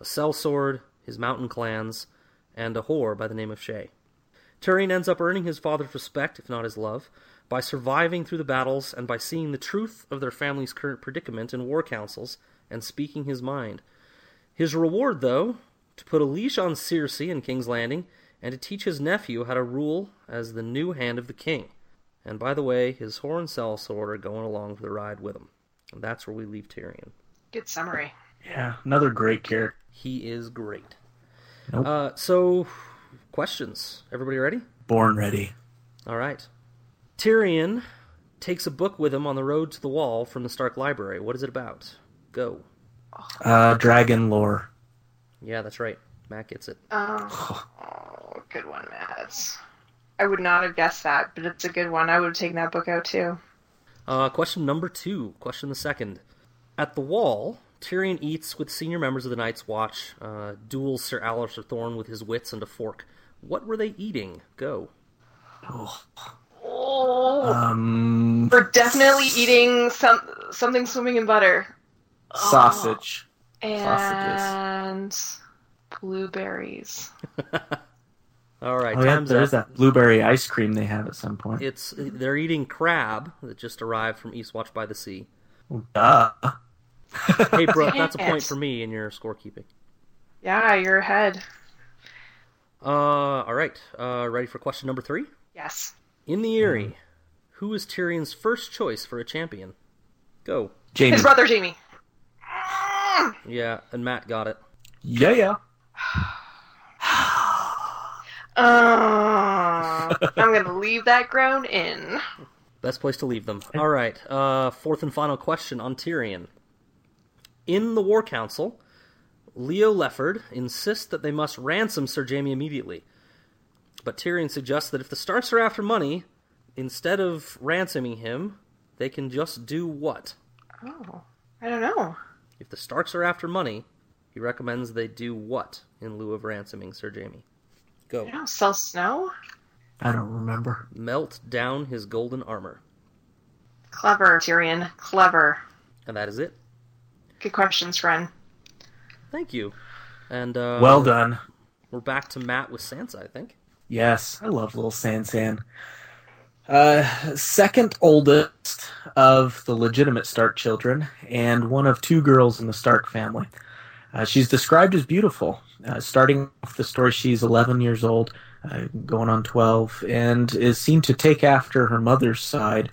a sellsword, his mountain clans, and a whore by the name of Shae. Tyrion ends up earning his father's respect, if not his love, by surviving through the battles and by seeing the truth of their family's current predicament in war councils and speaking his mind. His reward, though, to put a leash on Cersei in King's Landing and to teach his nephew how to rule as the new hand of the king. And by the way, his whore and sellsword are going along for the ride with him. And that's where we leave Tyrion. Good summary. Yeah, another great character. He is great. Nope. Uh, so, questions. Everybody ready? Born ready. All right. Tyrion takes a book with him on the road to the wall from the Stark Library. What is it about? Go. Uh, dragon lore. Yeah, that's right. Matt gets it. Oh, oh, <sighs> good one, Matt. I would not have guessed that, but it's a good one. I would have taken that book out too. Uh, question number two. Question the second. At the wall, Tyrion eats with senior members of the Night's Watch, uh, duels Sir Alliser Thorne with his wits and a fork. What were they eating? Go. Oh. Oh, Um, we're definitely eating some something swimming in butter sausage. and blueberries. <laughs> All right, oh, yeah, there's up. that blueberry ice cream they have at some point. It's they're eating crab that just arrived from Eastwatch by the Sea. Duh. <laughs> Hey, Brooke, that's a point for me in your scorekeeping. Yeah, you're ahead. Uh, all right. Uh, ready for question number three? Yes. In the Eyrie, who is Tyrion's first choice for a champion? Go. Jaime. His brother Jaime. Yeah, and Matt got it. Yeah, yeah. <sighs> Uh, I'm gonna leave that ground in. Best place to leave them. All right. Uh, fourth and final question on Tyrion. In the War Council, Leo Lefford insists that they must ransom Sir Jaime immediately. But Tyrion suggests that if the Starks are after money, instead of ransoming him, they can just do what? Oh, I don't know. If the Starks are after money, he recommends they do what in lieu of ransoming Sir Jaime? Go. I don't. Sell snow. I don't remember. Melt down his golden armor. Clever, Tyrion. Clever. And that is it. Good questions, friend. Thank you. And uh, well done. We're back to Matt with Sansa, I think. Yes, I love little Sansan. Uh, second oldest of the legitimate Stark children, and one of two girls in the Stark family. Uh, she's described as beautiful. Uh, starting off the story, she's 11 years old, uh, going on 12, and is seen to take after her mother's side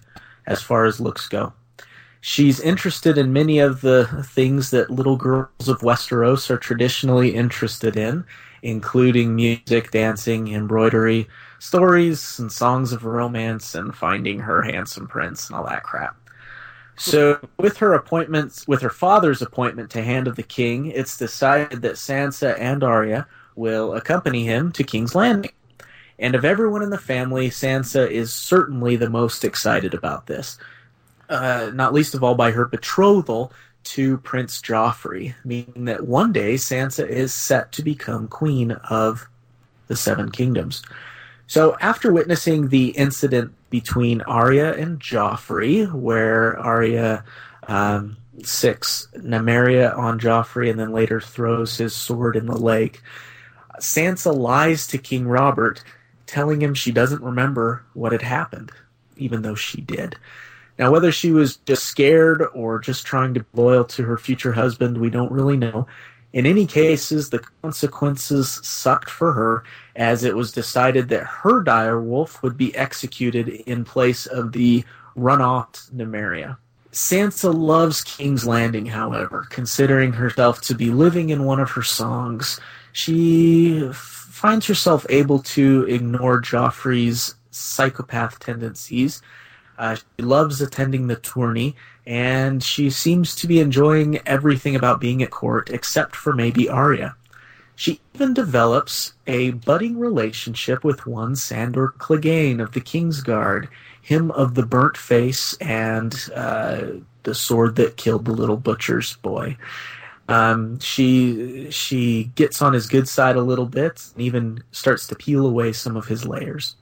as far as looks go. She's interested in many of the things that little girls of Westeros are traditionally interested in, including music, dancing, embroidery, stories, and songs of romance, and finding her handsome prince and all that crap. So, with her appointments, with her father's appointment to Hand of the King, it's decided that Sansa and Arya will accompany him to King's Landing. And of everyone in the family, Sansa is certainly the most excited about this. Uh, not least of all by her betrothal to Prince Joffrey, meaning that one day Sansa is set to become queen of the Seven Kingdoms. So, after witnessing the incident between Arya and Joffrey, where Arya um, sicks Nymeria on Joffrey and then later throws his sword in the lake, Sansa lies to King Robert, telling him she doesn't remember what had happened, even though she did. Now, whether she was just scared or just trying to be loyal to her future husband, we don't really know. In any cases, the consequences sucked for her, as it was decided that her direwolf would be executed in place of the runoff Nymeria. Sansa loves King's Landing, however, considering herself to be living in one of her songs. She finds herself able to ignore Joffrey's psychopath tendencies. Uh, she loves attending the tourney, and she seems to be enjoying everything about being at court except for maybe Arya. She even develops a budding relationship with one Sandor Clegane of the Kingsguard, him of the burnt face and uh, the sword that killed the little butcher's boy. Um, she she gets on his good side a little bit and even starts to peel away some of his layers.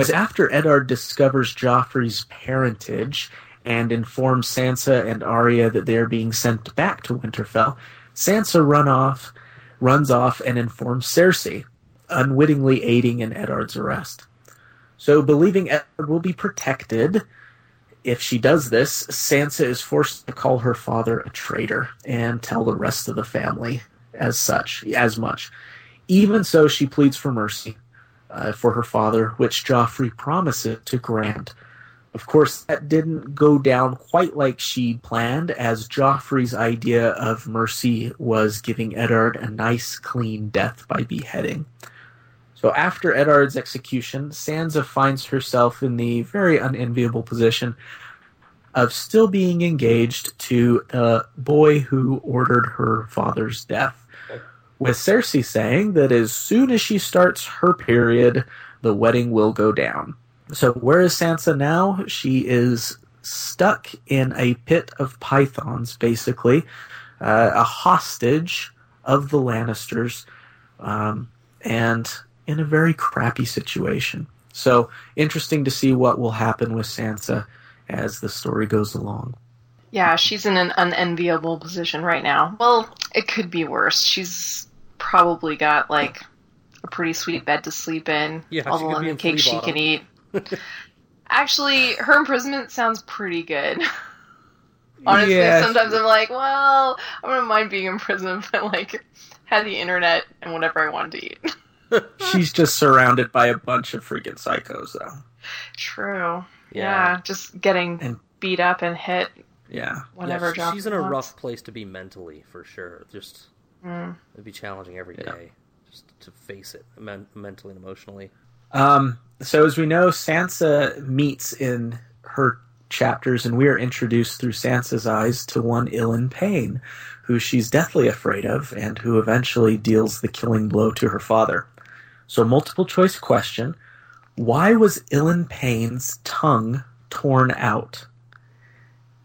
Was after Eddard discovers Joffrey's parentage and informs Sansa and Arya that they are being sent back to Winterfell. Sansa run off, runs off and informs Cersei, unwittingly aiding in Eddard's arrest. So, believing Eddard will be protected, if she does this, Sansa is forced to call her father a traitor and tell the rest of the family as such, as much. Even so, she pleads for mercy uh, for her father, which Joffrey promises to grant. Of course, that didn't go down quite like she planned, as Joffrey's idea of mercy was giving Eddard a nice, clean death by beheading. So after Eddard's execution, Sansa finds herself in the very unenviable position of still being engaged to the boy who ordered her father's death. With Cersei saying that as soon as she starts her period, the wedding will go down. So where is Sansa now? She is stuck in a pit of pythons, basically, uh, a hostage of the Lannisters, um, and in a very crappy situation. So interesting to see what will happen with Sansa as the story goes along. Yeah, she's in an unenviable position right now. Well, it could be worse. She's probably got like a pretty sweet bed to sleep in, Yeah, all the lemon in cake she can eat. <laughs> Actually, her imprisonment sounds pretty good. <laughs> Honestly, sometimes I'm like, well, I wouldn't mind being in prison, <laughs> but like, had the internet and whatever I wanted to eat. She's just surrounded by a bunch of freaking psychos, though. True. Yeah. Yeah, just getting And- beat up and hit Yeah. whenever Yeah, she- she's in a wants. rough place to be mentally, for sure. Just Mm. it'd be challenging every day, Yeah. just to face it men- mentally and emotionally. Um, so as we know, Sansa meets in her chapters, and we are introduced through Sansa's eyes to one ill Ilyn Payne, who she's deathly afraid of, and who eventually deals the killing blow to her father. So, multiple choice question: Why was ill Ilyn Payne's tongue torn out?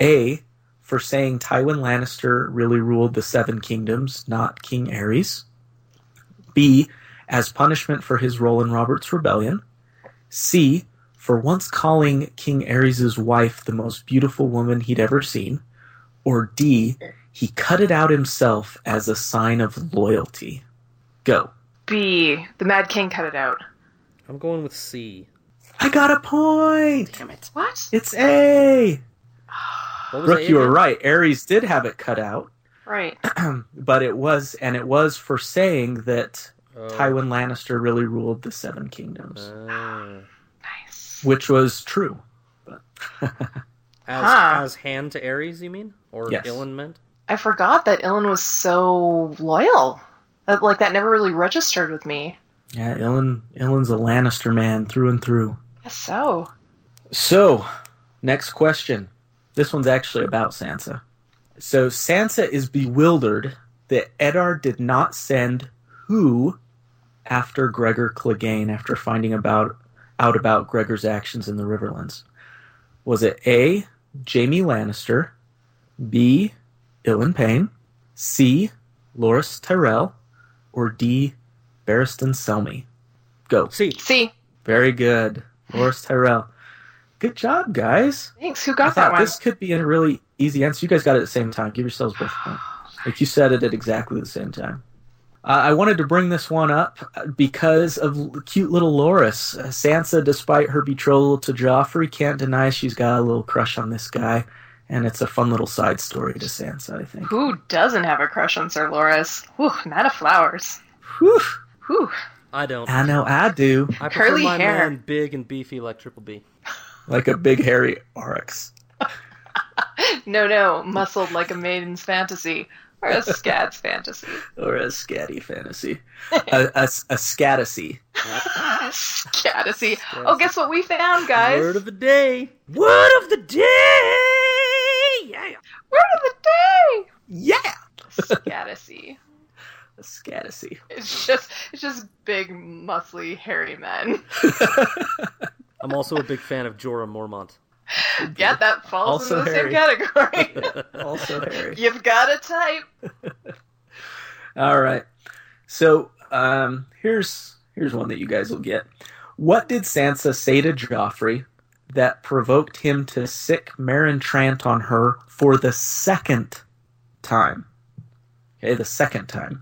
A. For saying Tywin Lannister really ruled the Seven Kingdoms, not King Aerys. B as punishment for his role in Robert's rebellion. C, for once calling King Aerys' wife the most beautiful woman he'd ever seen. Or D, he cut it out himself as a sign of loyalty. Go. B. The Mad King cut it out. I'm going with C. I got a point! Damn it! What? It's A! <gasps> <laughs> What was Brooke, you were right. Aerys did have it cut out, Right. <clears throat> but it was, and it was for saying that Oh. Tywin Lannister really ruled the Seven Kingdoms, Oh. Nice. which was true. <laughs> as Huh. as hand to Aerys, you mean, or Yes. Ilyn meant? I forgot that Ilyn was so loyal. Like that never really registered with me. Yeah, Ilyn, Ilyn's a Lannister man through and through. Guess so. So, next question. This one's actually about Sansa. So, Sansa is bewildered that Eddard did not send who after Gregor Clegane after finding about out about Gregor's actions in the Riverlands. Was it A. Jaime Lannister, B. Ilyn Payne, C. Loras Tyrell, or D. Barristan Selmy? Go. C. C. Very good. Loras Tyrell. Good job, guys. thanks. Who I got that one? this could be a really easy answer. You guys got it at the same time. Give yourselves both a point. Like you said it at exactly the same time. Uh, I wanted to bring this one up uh, because of cute little Loras. Uh, Sansa, despite her betrothal to Joffrey, can't deny she's got a little crush on this guy, and it's a fun little side story to Sansa. I think. Who doesn't have a crush on Sir Loras? Whew, not of flowers. Whew. Whew. I don't. I know I do. I prefer Curly my hair. man big and beefy like Triple B. Like a big hairy oryx. No, no, muscled like a maiden's fantasy or a scat's fantasy. Or a scatty fantasy. a, a, a scatacy. Scatacy. Oh, guess what we found, guys? Word of the day. Word of the day. Yeah. Word of the day. Yeah! Scatacy. A scatacy. It's just, it's just big, muscly, hairy men. <laughs> I'm also a big fan of Jorah Mormont. Yeah, that falls Also into the hairy. same category. <laughs> also hairy. You've got a type. <laughs> All right. So um, here's here's one that you guys will get. What did Sansa say to Joffrey that provoked him to sick Meryn Trant on her for the second time. Okay, the second time.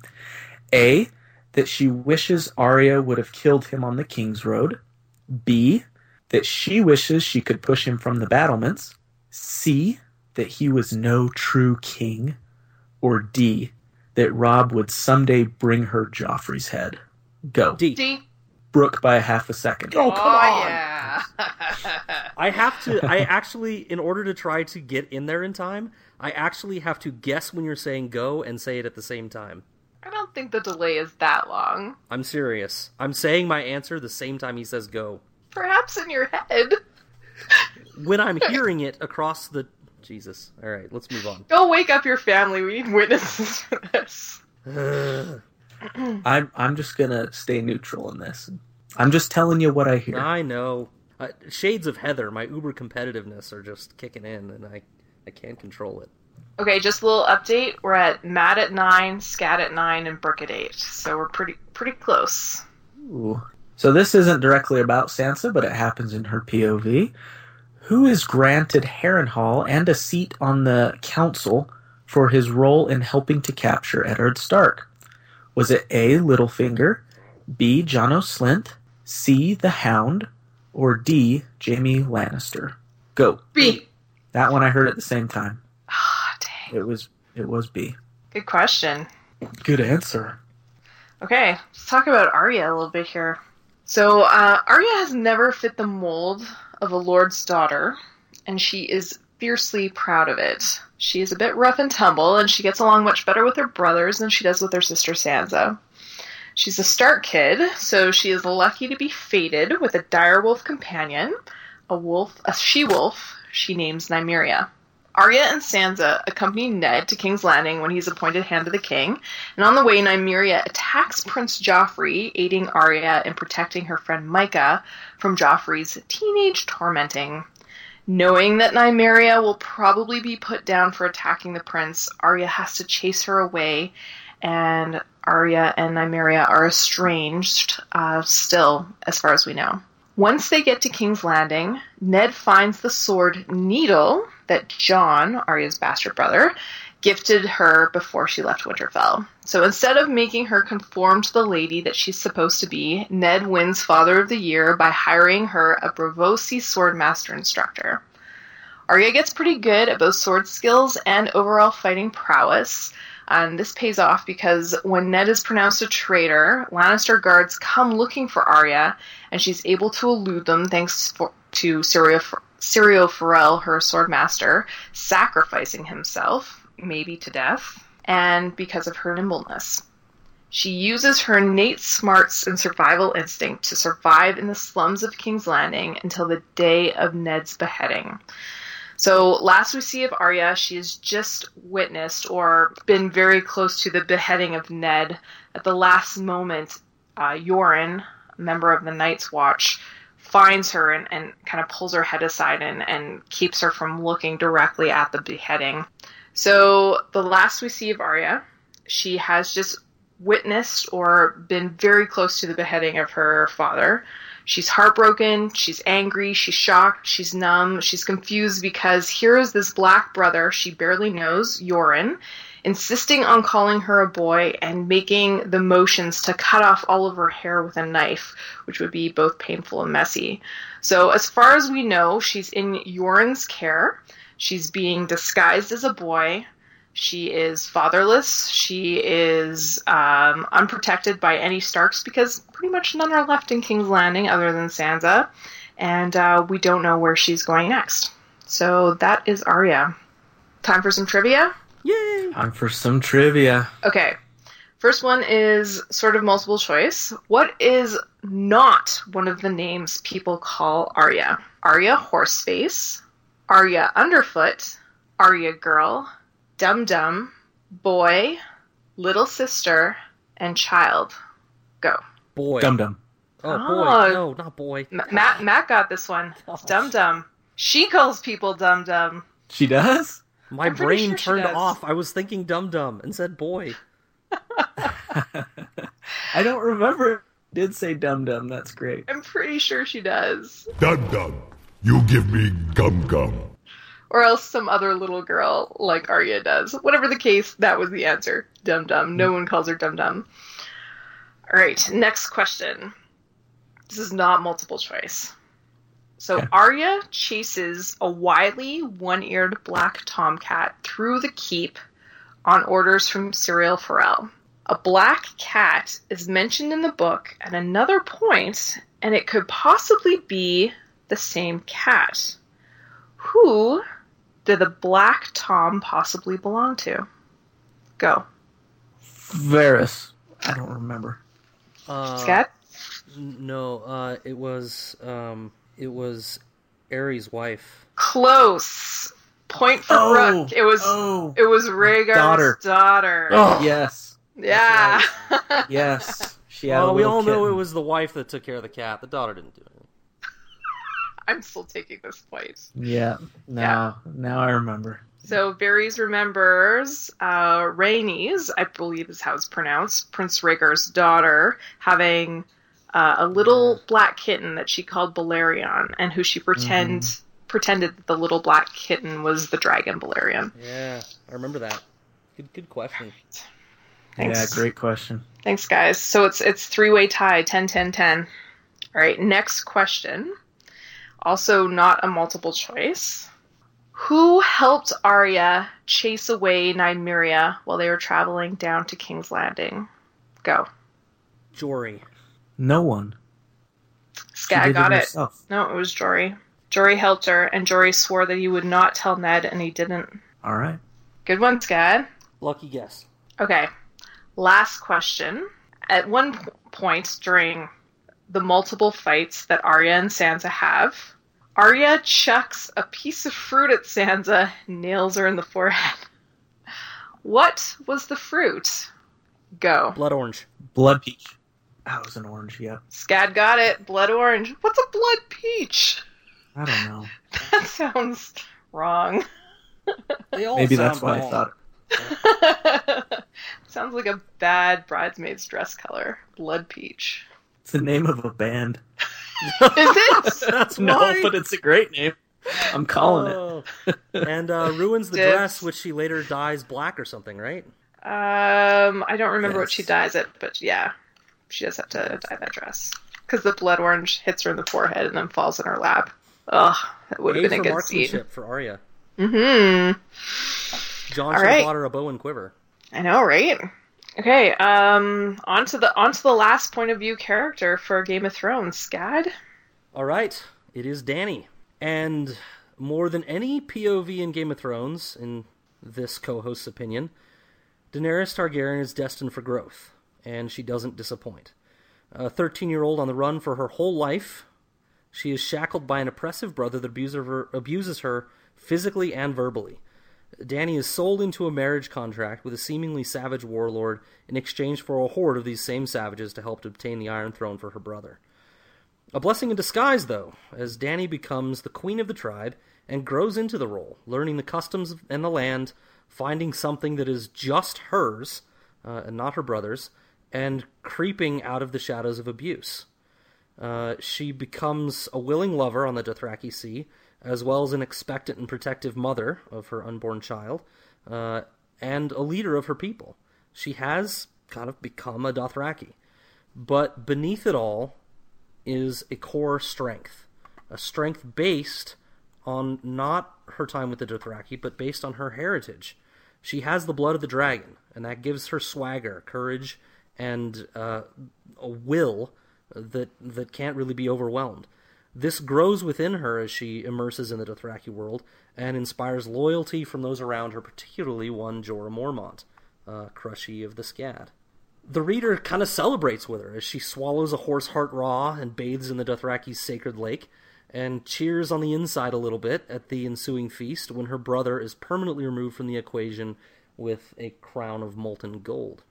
A. That she wishes Arya would have killed him on the King's Road. B. That she wishes she could push him from the battlements. C. That he was no true king. Or D. That Robb would someday bring her Joffrey's head. Go. D. D. Brooke by a half a second. Oh, come oh, on. yeah. I have to. I <laughs> actually, in order to try to get in there in time, I actually have to guess when you're saying go and say it at the same time. I don't think the delay is that long. I'm serious. I'm saying my answer the same time he says go. Perhaps in your head. When I'm hearing it across the. Jesus. All right, let's move on. Go wake up your family. We need witnesses for this. <sighs> I'm I'm just gonna stay neutral in this. I'm just telling you what I hear. I know. Uh, shades of Heather, my uber competitiveness are just kicking in, and I, I can't control it. Okay, just a little update. We're at Matt at nine, Scat at nine, and Brooke at eight. So we're pretty pretty close. Ooh. So this isn't directly about Sansa, but it happens in her POV. Who is granted Harrenhal and a seat on the council for his role in helping to capture Eddard Stark? Was it A. Littlefinger, B. Janos Slynt, C. The Hound, or D. Jaime Lannister? Go. B. That one I heard at the same time. Ah, dang. It was it was B. Good question. Good answer. Okay, let's talk about Arya a little bit here. So, uh, Arya has never fit the mold of a lord's daughter, and she is fiercely proud of it. She is a bit rough and tumble, and she gets along much better with her brothers than she does with her sister Sansa. She's a Stark kid, so she is lucky to be fated with a direwolf companion, a wolf, a she-wolf she names Nymeria. Arya and Sansa accompany Ned to King's Landing when he's appointed Hand of the King, and on the way, Nymeria attacks Prince Joffrey, aiding Arya in protecting her friend Mycah from Joffrey's teenage tormenting. Knowing that Nymeria will probably be put down for attacking the prince, Arya has to chase her away, and Arya and Nymeria are estranged uh, still, as far as we know. Once they get to King's Landing, Ned finds the sword Needle that Jon, Arya's bastard brother, gifted her before she left Winterfell. So instead of making her conform to the lady that she's supposed to be, Ned wins Father of the Year by hiring her a Braavosi swordmaster instructor. Arya gets pretty good at both sword skills and overall fighting prowess. And this pays off because when Ned is pronounced a traitor, Lannister guards come looking for Arya, and she's able to elude them thanks for, to Syrio, Syrio Forel, her swordmaster, sacrificing himself, maybe to death, and because of her nimbleness. She uses her innate smarts and survival instinct to survive in the slums of King's Landing until the day of Ned's beheading. So, last we see of Arya, she has just witnessed or been very close to the beheading of Ned. At the last moment, uh, Yoren, member of the Night's Watch, finds her and, and kind of pulls her head aside and, and keeps her from looking directly at the beheading. So, the last we see of Arya, she has just witnessed or been very close to the beheading of her father. She's heartbroken, she's angry, she's shocked, she's numb, she's confused because here is this black brother she barely knows, Yoren, insisting on calling her a boy and making the motions to cut off all of her hair with a knife, which would be both painful and messy. So, as far as we know, she's in Yoren's care. She's being disguised as a boy. She is fatherless. She is um, unprotected by any Starks because pretty much none are left in King's Landing other than Sansa. And uh, we don't know where she's going next. So that is Arya. Time for some trivia? Yay! Time for some trivia. Okay. First one is sort of multiple choice. What is not one of the names people call Arya? Arya Horseface, Arya Underfoot, Arya Girl, Dum Dum, Boy, Little Sister, and Child. Go. Boy. Dum dum. Oh, boy. Oh. No, not boy. M- Matt Matt got this one. <laughs> It's Dum Dum. She calls people Dum Dum. She does? My I'm brain sure turned off. I was thinking dum dum and said boy. <laughs> <laughs> I don't remember. Did say dum dum. That's great. I'm pretty sure she does. Dum dum. You give me gum gum. Or else some other little girl like Arya does. Whatever the case, that was the answer. Dum dum. No one calls her dum dum. All right, next question. This is not multiple choice. So Okay. Arya chases a wily, one-eared black tomcat through the keep on orders from Syrio Forel. A black cat is mentioned in the book at another point, and it could possibly be the same cat. Who did the black Tom possibly belong to? Go. Varys. I don't remember. Uh, Scat? n- No, uh, it was um, it was Aerys' wife. Close. Point for Oh, Rook. It was oh. it was Rhaegar's Daughter. daughter. Oh, Yes. yeah. <laughs> Yes. She had well, a we little all know it was the wife that took care of the cat. The daughter didn't do anything. <laughs> I'm still taking this point. Yeah. Now, now I remember. So Varys remembers uh, Rhaenys, I believe is how it's pronounced, Prince Rhaegar's daughter, having uh, a little black kitten that she called Balerion, and who she pretend pretended that the little black kitten was the dragon Balerion. Yeah, I remember that. Good, good question. Thanks. Yeah, great question. Thanks, guys. So it's it's three way tie, 10, 10, 10. All right, next question. Also, not a multiple choice. Who helped Arya chase away Nymeria while they were traveling down to King's Landing? Go. Jory. No one. She Scat got it. herself. No, it was Jory. Jory helped her, and Jory swore that he would not tell Ned, and he didn't. All right. Good one, Scat. Lucky guess. Okay. Last question. At one point during the multiple fights that Arya and Sansa have, Arya chucks a piece of fruit at Sansa, nails her in the forehead. What was the fruit? Go. Blood orange. Blood peach. That was an orange. Yeah. Scad got it. Blood orange. What's a blood peach? I don't know. <laughs> That sounds wrong. They all Maybe that's what I thought. <laughs> sounds like a bad bridesmaid's dress color. Blood peach. It's the name of a band. Is it? <laughs> That's no, why. but it's a great name. I'm calling it. Oh. <laughs> and uh, ruins the Dibs. dress, which she later dyes black or something, right? Um, I don't remember what she dyes it, but yeah, she does have to dye that dress because the blood orange hits her in the forehead and then falls in her lap. Ugh, that would have been a good scene. marksmanship for Arya. Mm-hmm. Jon All should right. have bought her a bow and quiver. I know, right? Okay, um, on to the on to the last point of view character for Game of Thrones, Scad. All right, it is Dany. And more than any POV in Game of Thrones, in this co host's opinion, Daenerys Targaryen is destined for growth, and she doesn't disappoint. A 13 year old on the run for her whole life, she is shackled by an oppressive brother that abuses her, abuses her physically and verbally. Dany is sold into a marriage contract with a seemingly savage warlord in exchange for a horde of these same savages to help obtain the Iron Throne for her brother. A blessing in disguise, though, as Dany becomes the queen of the tribe and grows into the role, learning the customs and the land, finding something that is just hers uh, and not her brother's, and creeping out of the shadows of abuse. Uh, she becomes a willing lover on the Dothraki Sea, as well as an expectant and protective mother of her unborn child, uh, and a leader of her people. She has kind of become a Dothraki. But beneath it all is a core strength. A strength based on not her time with the Dothraki, but based on her heritage. She has the blood of the dragon, and that gives her swagger, courage, and uh, a will that that can't really be overwhelmed. This grows within her as she immerses in the Dothraki world and inspires loyalty from those around her, particularly one Jorah Mormont, uh, Crushy of the Scad. The reader kind of celebrates with her as she swallows a horse heart raw and bathes in the Dothraki's sacred lake, and cheers on the inside a little bit at the ensuing feast when her brother is permanently removed from the equation with a crown of molten gold.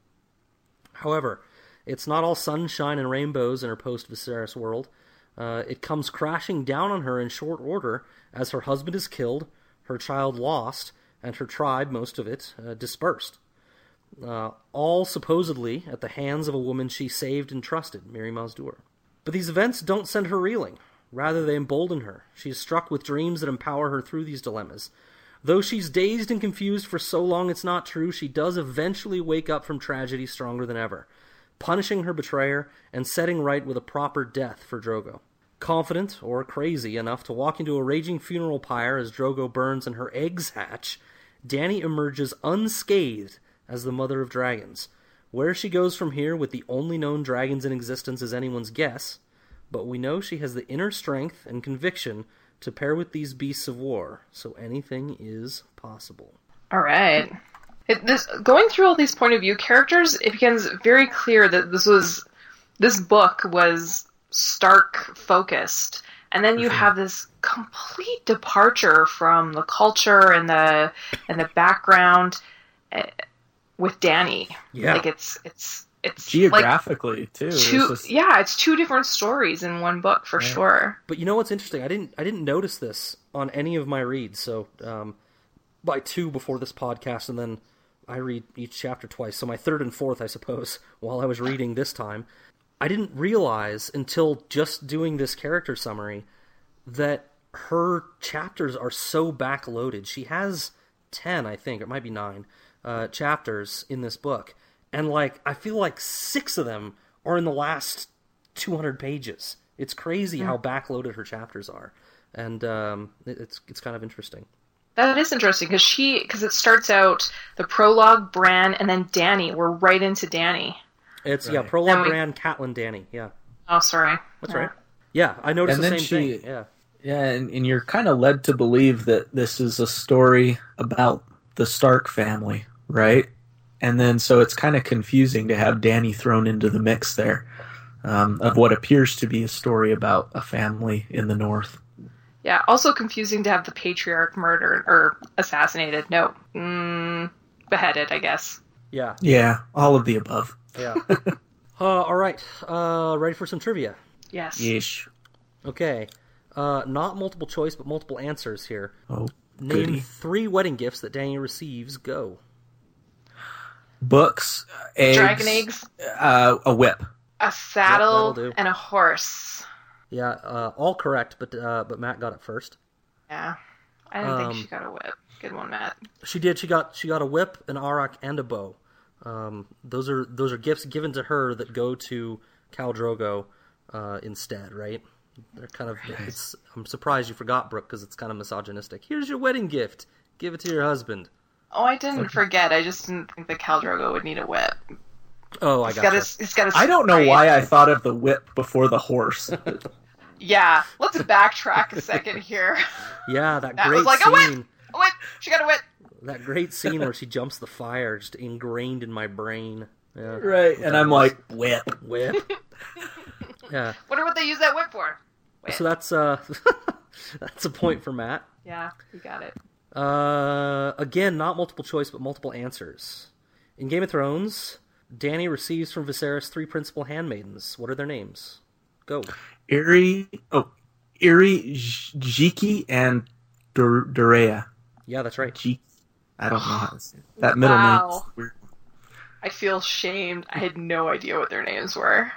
However, it's not all sunshine and rainbows in her post Viserys world. Uh, it comes crashing down on her in short order as her husband is killed, her child lost, and her tribe, most of it, uh, dispersed. Uh, all supposedly at the hands of a woman she saved and trusted, Mirri Maz Duur. But these events don't send her reeling. Rather, they embolden her. She is struck with dreams that empower her through these dilemmas. Though she's dazed and confused for so long it's not true, she does eventually wake up from tragedy stronger than ever, punishing her betrayer and setting right with a proper death for Drogo. Confident, or crazy, enough to walk into a raging funeral pyre as Drogo burns and her eggs hatch, Dany emerges unscathed as the Mother of Dragons. Where she goes from here with the only known dragons in existence is anyone's guess, but we know she has the inner strength and conviction to pair with these beasts of war, so anything is possible. All right. It, this going through all these point of view characters, it becomes very clear that this was this book was Stark focused, and then you have this complete departure from the culture and the and the background eh, with Dany. Yeah. like it's it's it's like Geographically too. It's two. just- Yeah, it's two different stories in one book for sure. But you know what's interesting? I didn't I didn't notice this on any of my reads. So um, by two before this podcast, and then I read each chapter twice. So my third and fourth, I suppose, <laughs> while I was reading this time, I didn't realize until just doing this character summary that her chapters are so backloaded. She has ten, I think, it might be nine uh, chapters in this book, and like I feel like six of them are in the last 200 pages. It's crazy how backloaded her chapters are, and um, it- it's it's kind of interesting. That is interesting because she because it starts out the prologue, Bran, and then Dany. We're right into Dany. It's yeah, prologue, And we- Bran, Catelyn, Dany. Yeah, Oh, sorry. that's right. Yeah, I noticed And the then same she- thing. Yeah, Yeah, and, and you're kind of led to believe that this is a story about the Stark family, right? And then so it's kind of confusing to have Dany thrown into the mix there um, of what appears to be a story about a family in the North. Yeah. Also confusing to have the patriarch murdered or assassinated. No, mm, beheaded. I guess. yeah, Yeah, all of the above. yeah. <laughs> uh, all right, uh, ready for some trivia? Yes. Yeesh. Okay, uh, not multiple choice, but multiple answers here. Oh, Name goody. three wedding gifts that Dany receives. Go. Books, eggs, Dragon eggs, uh, a whip. a saddle, that'll and a horse. Yeah, uh, all correct, but uh, but Matt got it first. Yeah. I didn't Um, think she got a whip. Good one, Matt. She did. She got she got a whip, an arakh, and a bow. Um, those are those are gifts given to her that go to Khal Drogo uh, instead, right? They're kind of. It's. I'm surprised you forgot Brooke because it's kind of misogynistic. Here's your wedding gift. Give it to your husband. Oh, I didn't forget. I just didn't think that Khal Drogo would need a whip. Oh, I He's got got you. his. He's got his. I don't know why I thought of the whip before the horse. <laughs> Yeah. Let's <laughs> backtrack a second here. Yeah, that That great was like a whip. A whip. She got a whip. That great scene where she jumps the fire, just ingrained in my brain. Yeah. right, and I'm like, whip. Whip. <laughs> yeah. Wonder what they use that whip for. Whip. So that's uh, <laughs> that's a point for Matt. Yeah, you got it. Uh, again, not multiple choice, but multiple answers. In Game of Thrones, Dany receives from Viserys three principal handmaidens. What are their names? Go. Irri, oh, Irri, J- Jhiqui, and Dur- Doreah. Yeah, that's right. Jhiqui. I don't know how to say it. that middle name. Wow. is weird. I feel shamed. I had no idea what their names were.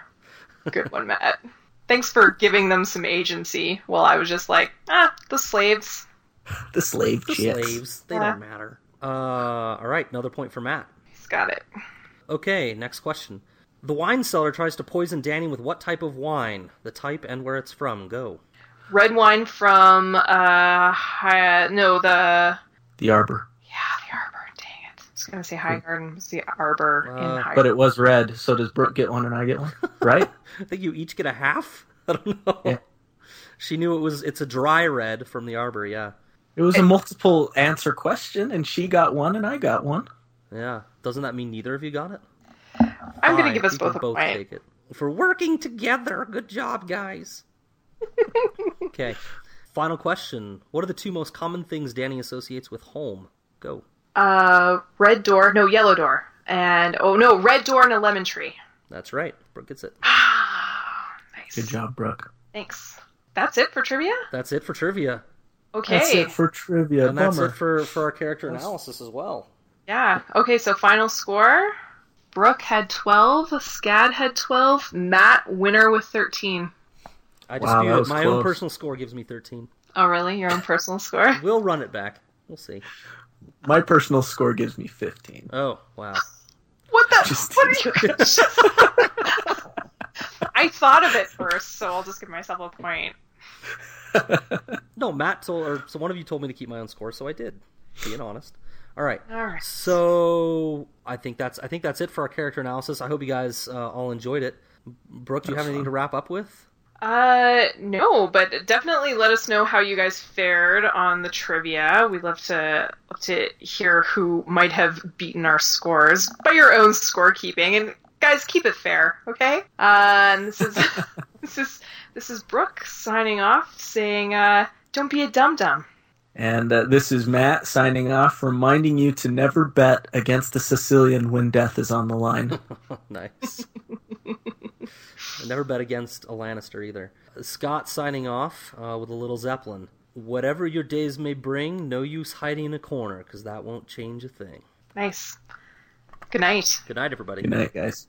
Good one, Matt. Thanks for giving them some agency while I was just like, ah, the slaves. The slave The chicks. slaves. They Yeah. don't matter. Uh, all right, another point for Matt. He's got it. Okay, next question. The wine seller tries to poison Dany with what type of wine? The type and where it's from. Go. Red wine from, uh, Hi- no, the, The arbor. yeah, the Arbor. Dang it. I was going to say Highgarden. It's the Arbor Uh, in High But it was red, so does Brooke get one and I get one? <laughs> Right? I think you each get a half. <laughs> I don't know. Yeah. She knew it was. It's a dry red from the arbor. Yeah, It was a multiple answer question, and she got one and I got one. yeah. Doesn't that mean neither of you got it? I'm going to give us you can both a point. take it for working together. Good job, guys. <laughs> okay. Final question. What are the two most common things Dany associates with home? Go. Uh, red door, no, yellow door. And, oh no, red door and a lemon tree. That's right. Brooke gets it. <sighs> Nice. Good job, Brooke. Thanks. That's it for trivia? That's it for trivia. Okay. That's it for trivia. And that's it for, for our character analysis as well. Yeah. Okay, so final score. Brooke had 12, Scad had 12, Matt winner with 13. I Wow, dispute that it. was My own personal score gives me 13. Oh, really? Your own personal score? <laughs> We'll run it back. We'll see. My personal score gives me 15. Oh, wow. What the? Just- what are you? <laughs> I thought of it first, so I'll just give myself a point. No, Matt told, or so one of you told me to keep my own score, so I did. Being honest. All right. All right. So I think that's I think that's it for our character analysis. I hope you guys uh, all enjoyed it. Brooke, do you have anything to wrap up with? Uh, no, but definitely let us know how you guys fared on the trivia. We'd love to love to hear who might have beaten our scores by your own scorekeeping. And guys, keep it fair, okay? Uh, and this is <laughs> this is this is Brooke signing off, saying, uh, "Don't be a dum dum." And uh, this is Matt signing off, reminding you to never bet against the Sicilian when death is on the line. <laughs> nice. never bet against a Lannister either. Scott signing off uh, with a little Zeppelin. Whatever your days may bring, no use hiding in a corner because that won't change a thing. Nice. Good night. Good night, everybody. Good night, guys.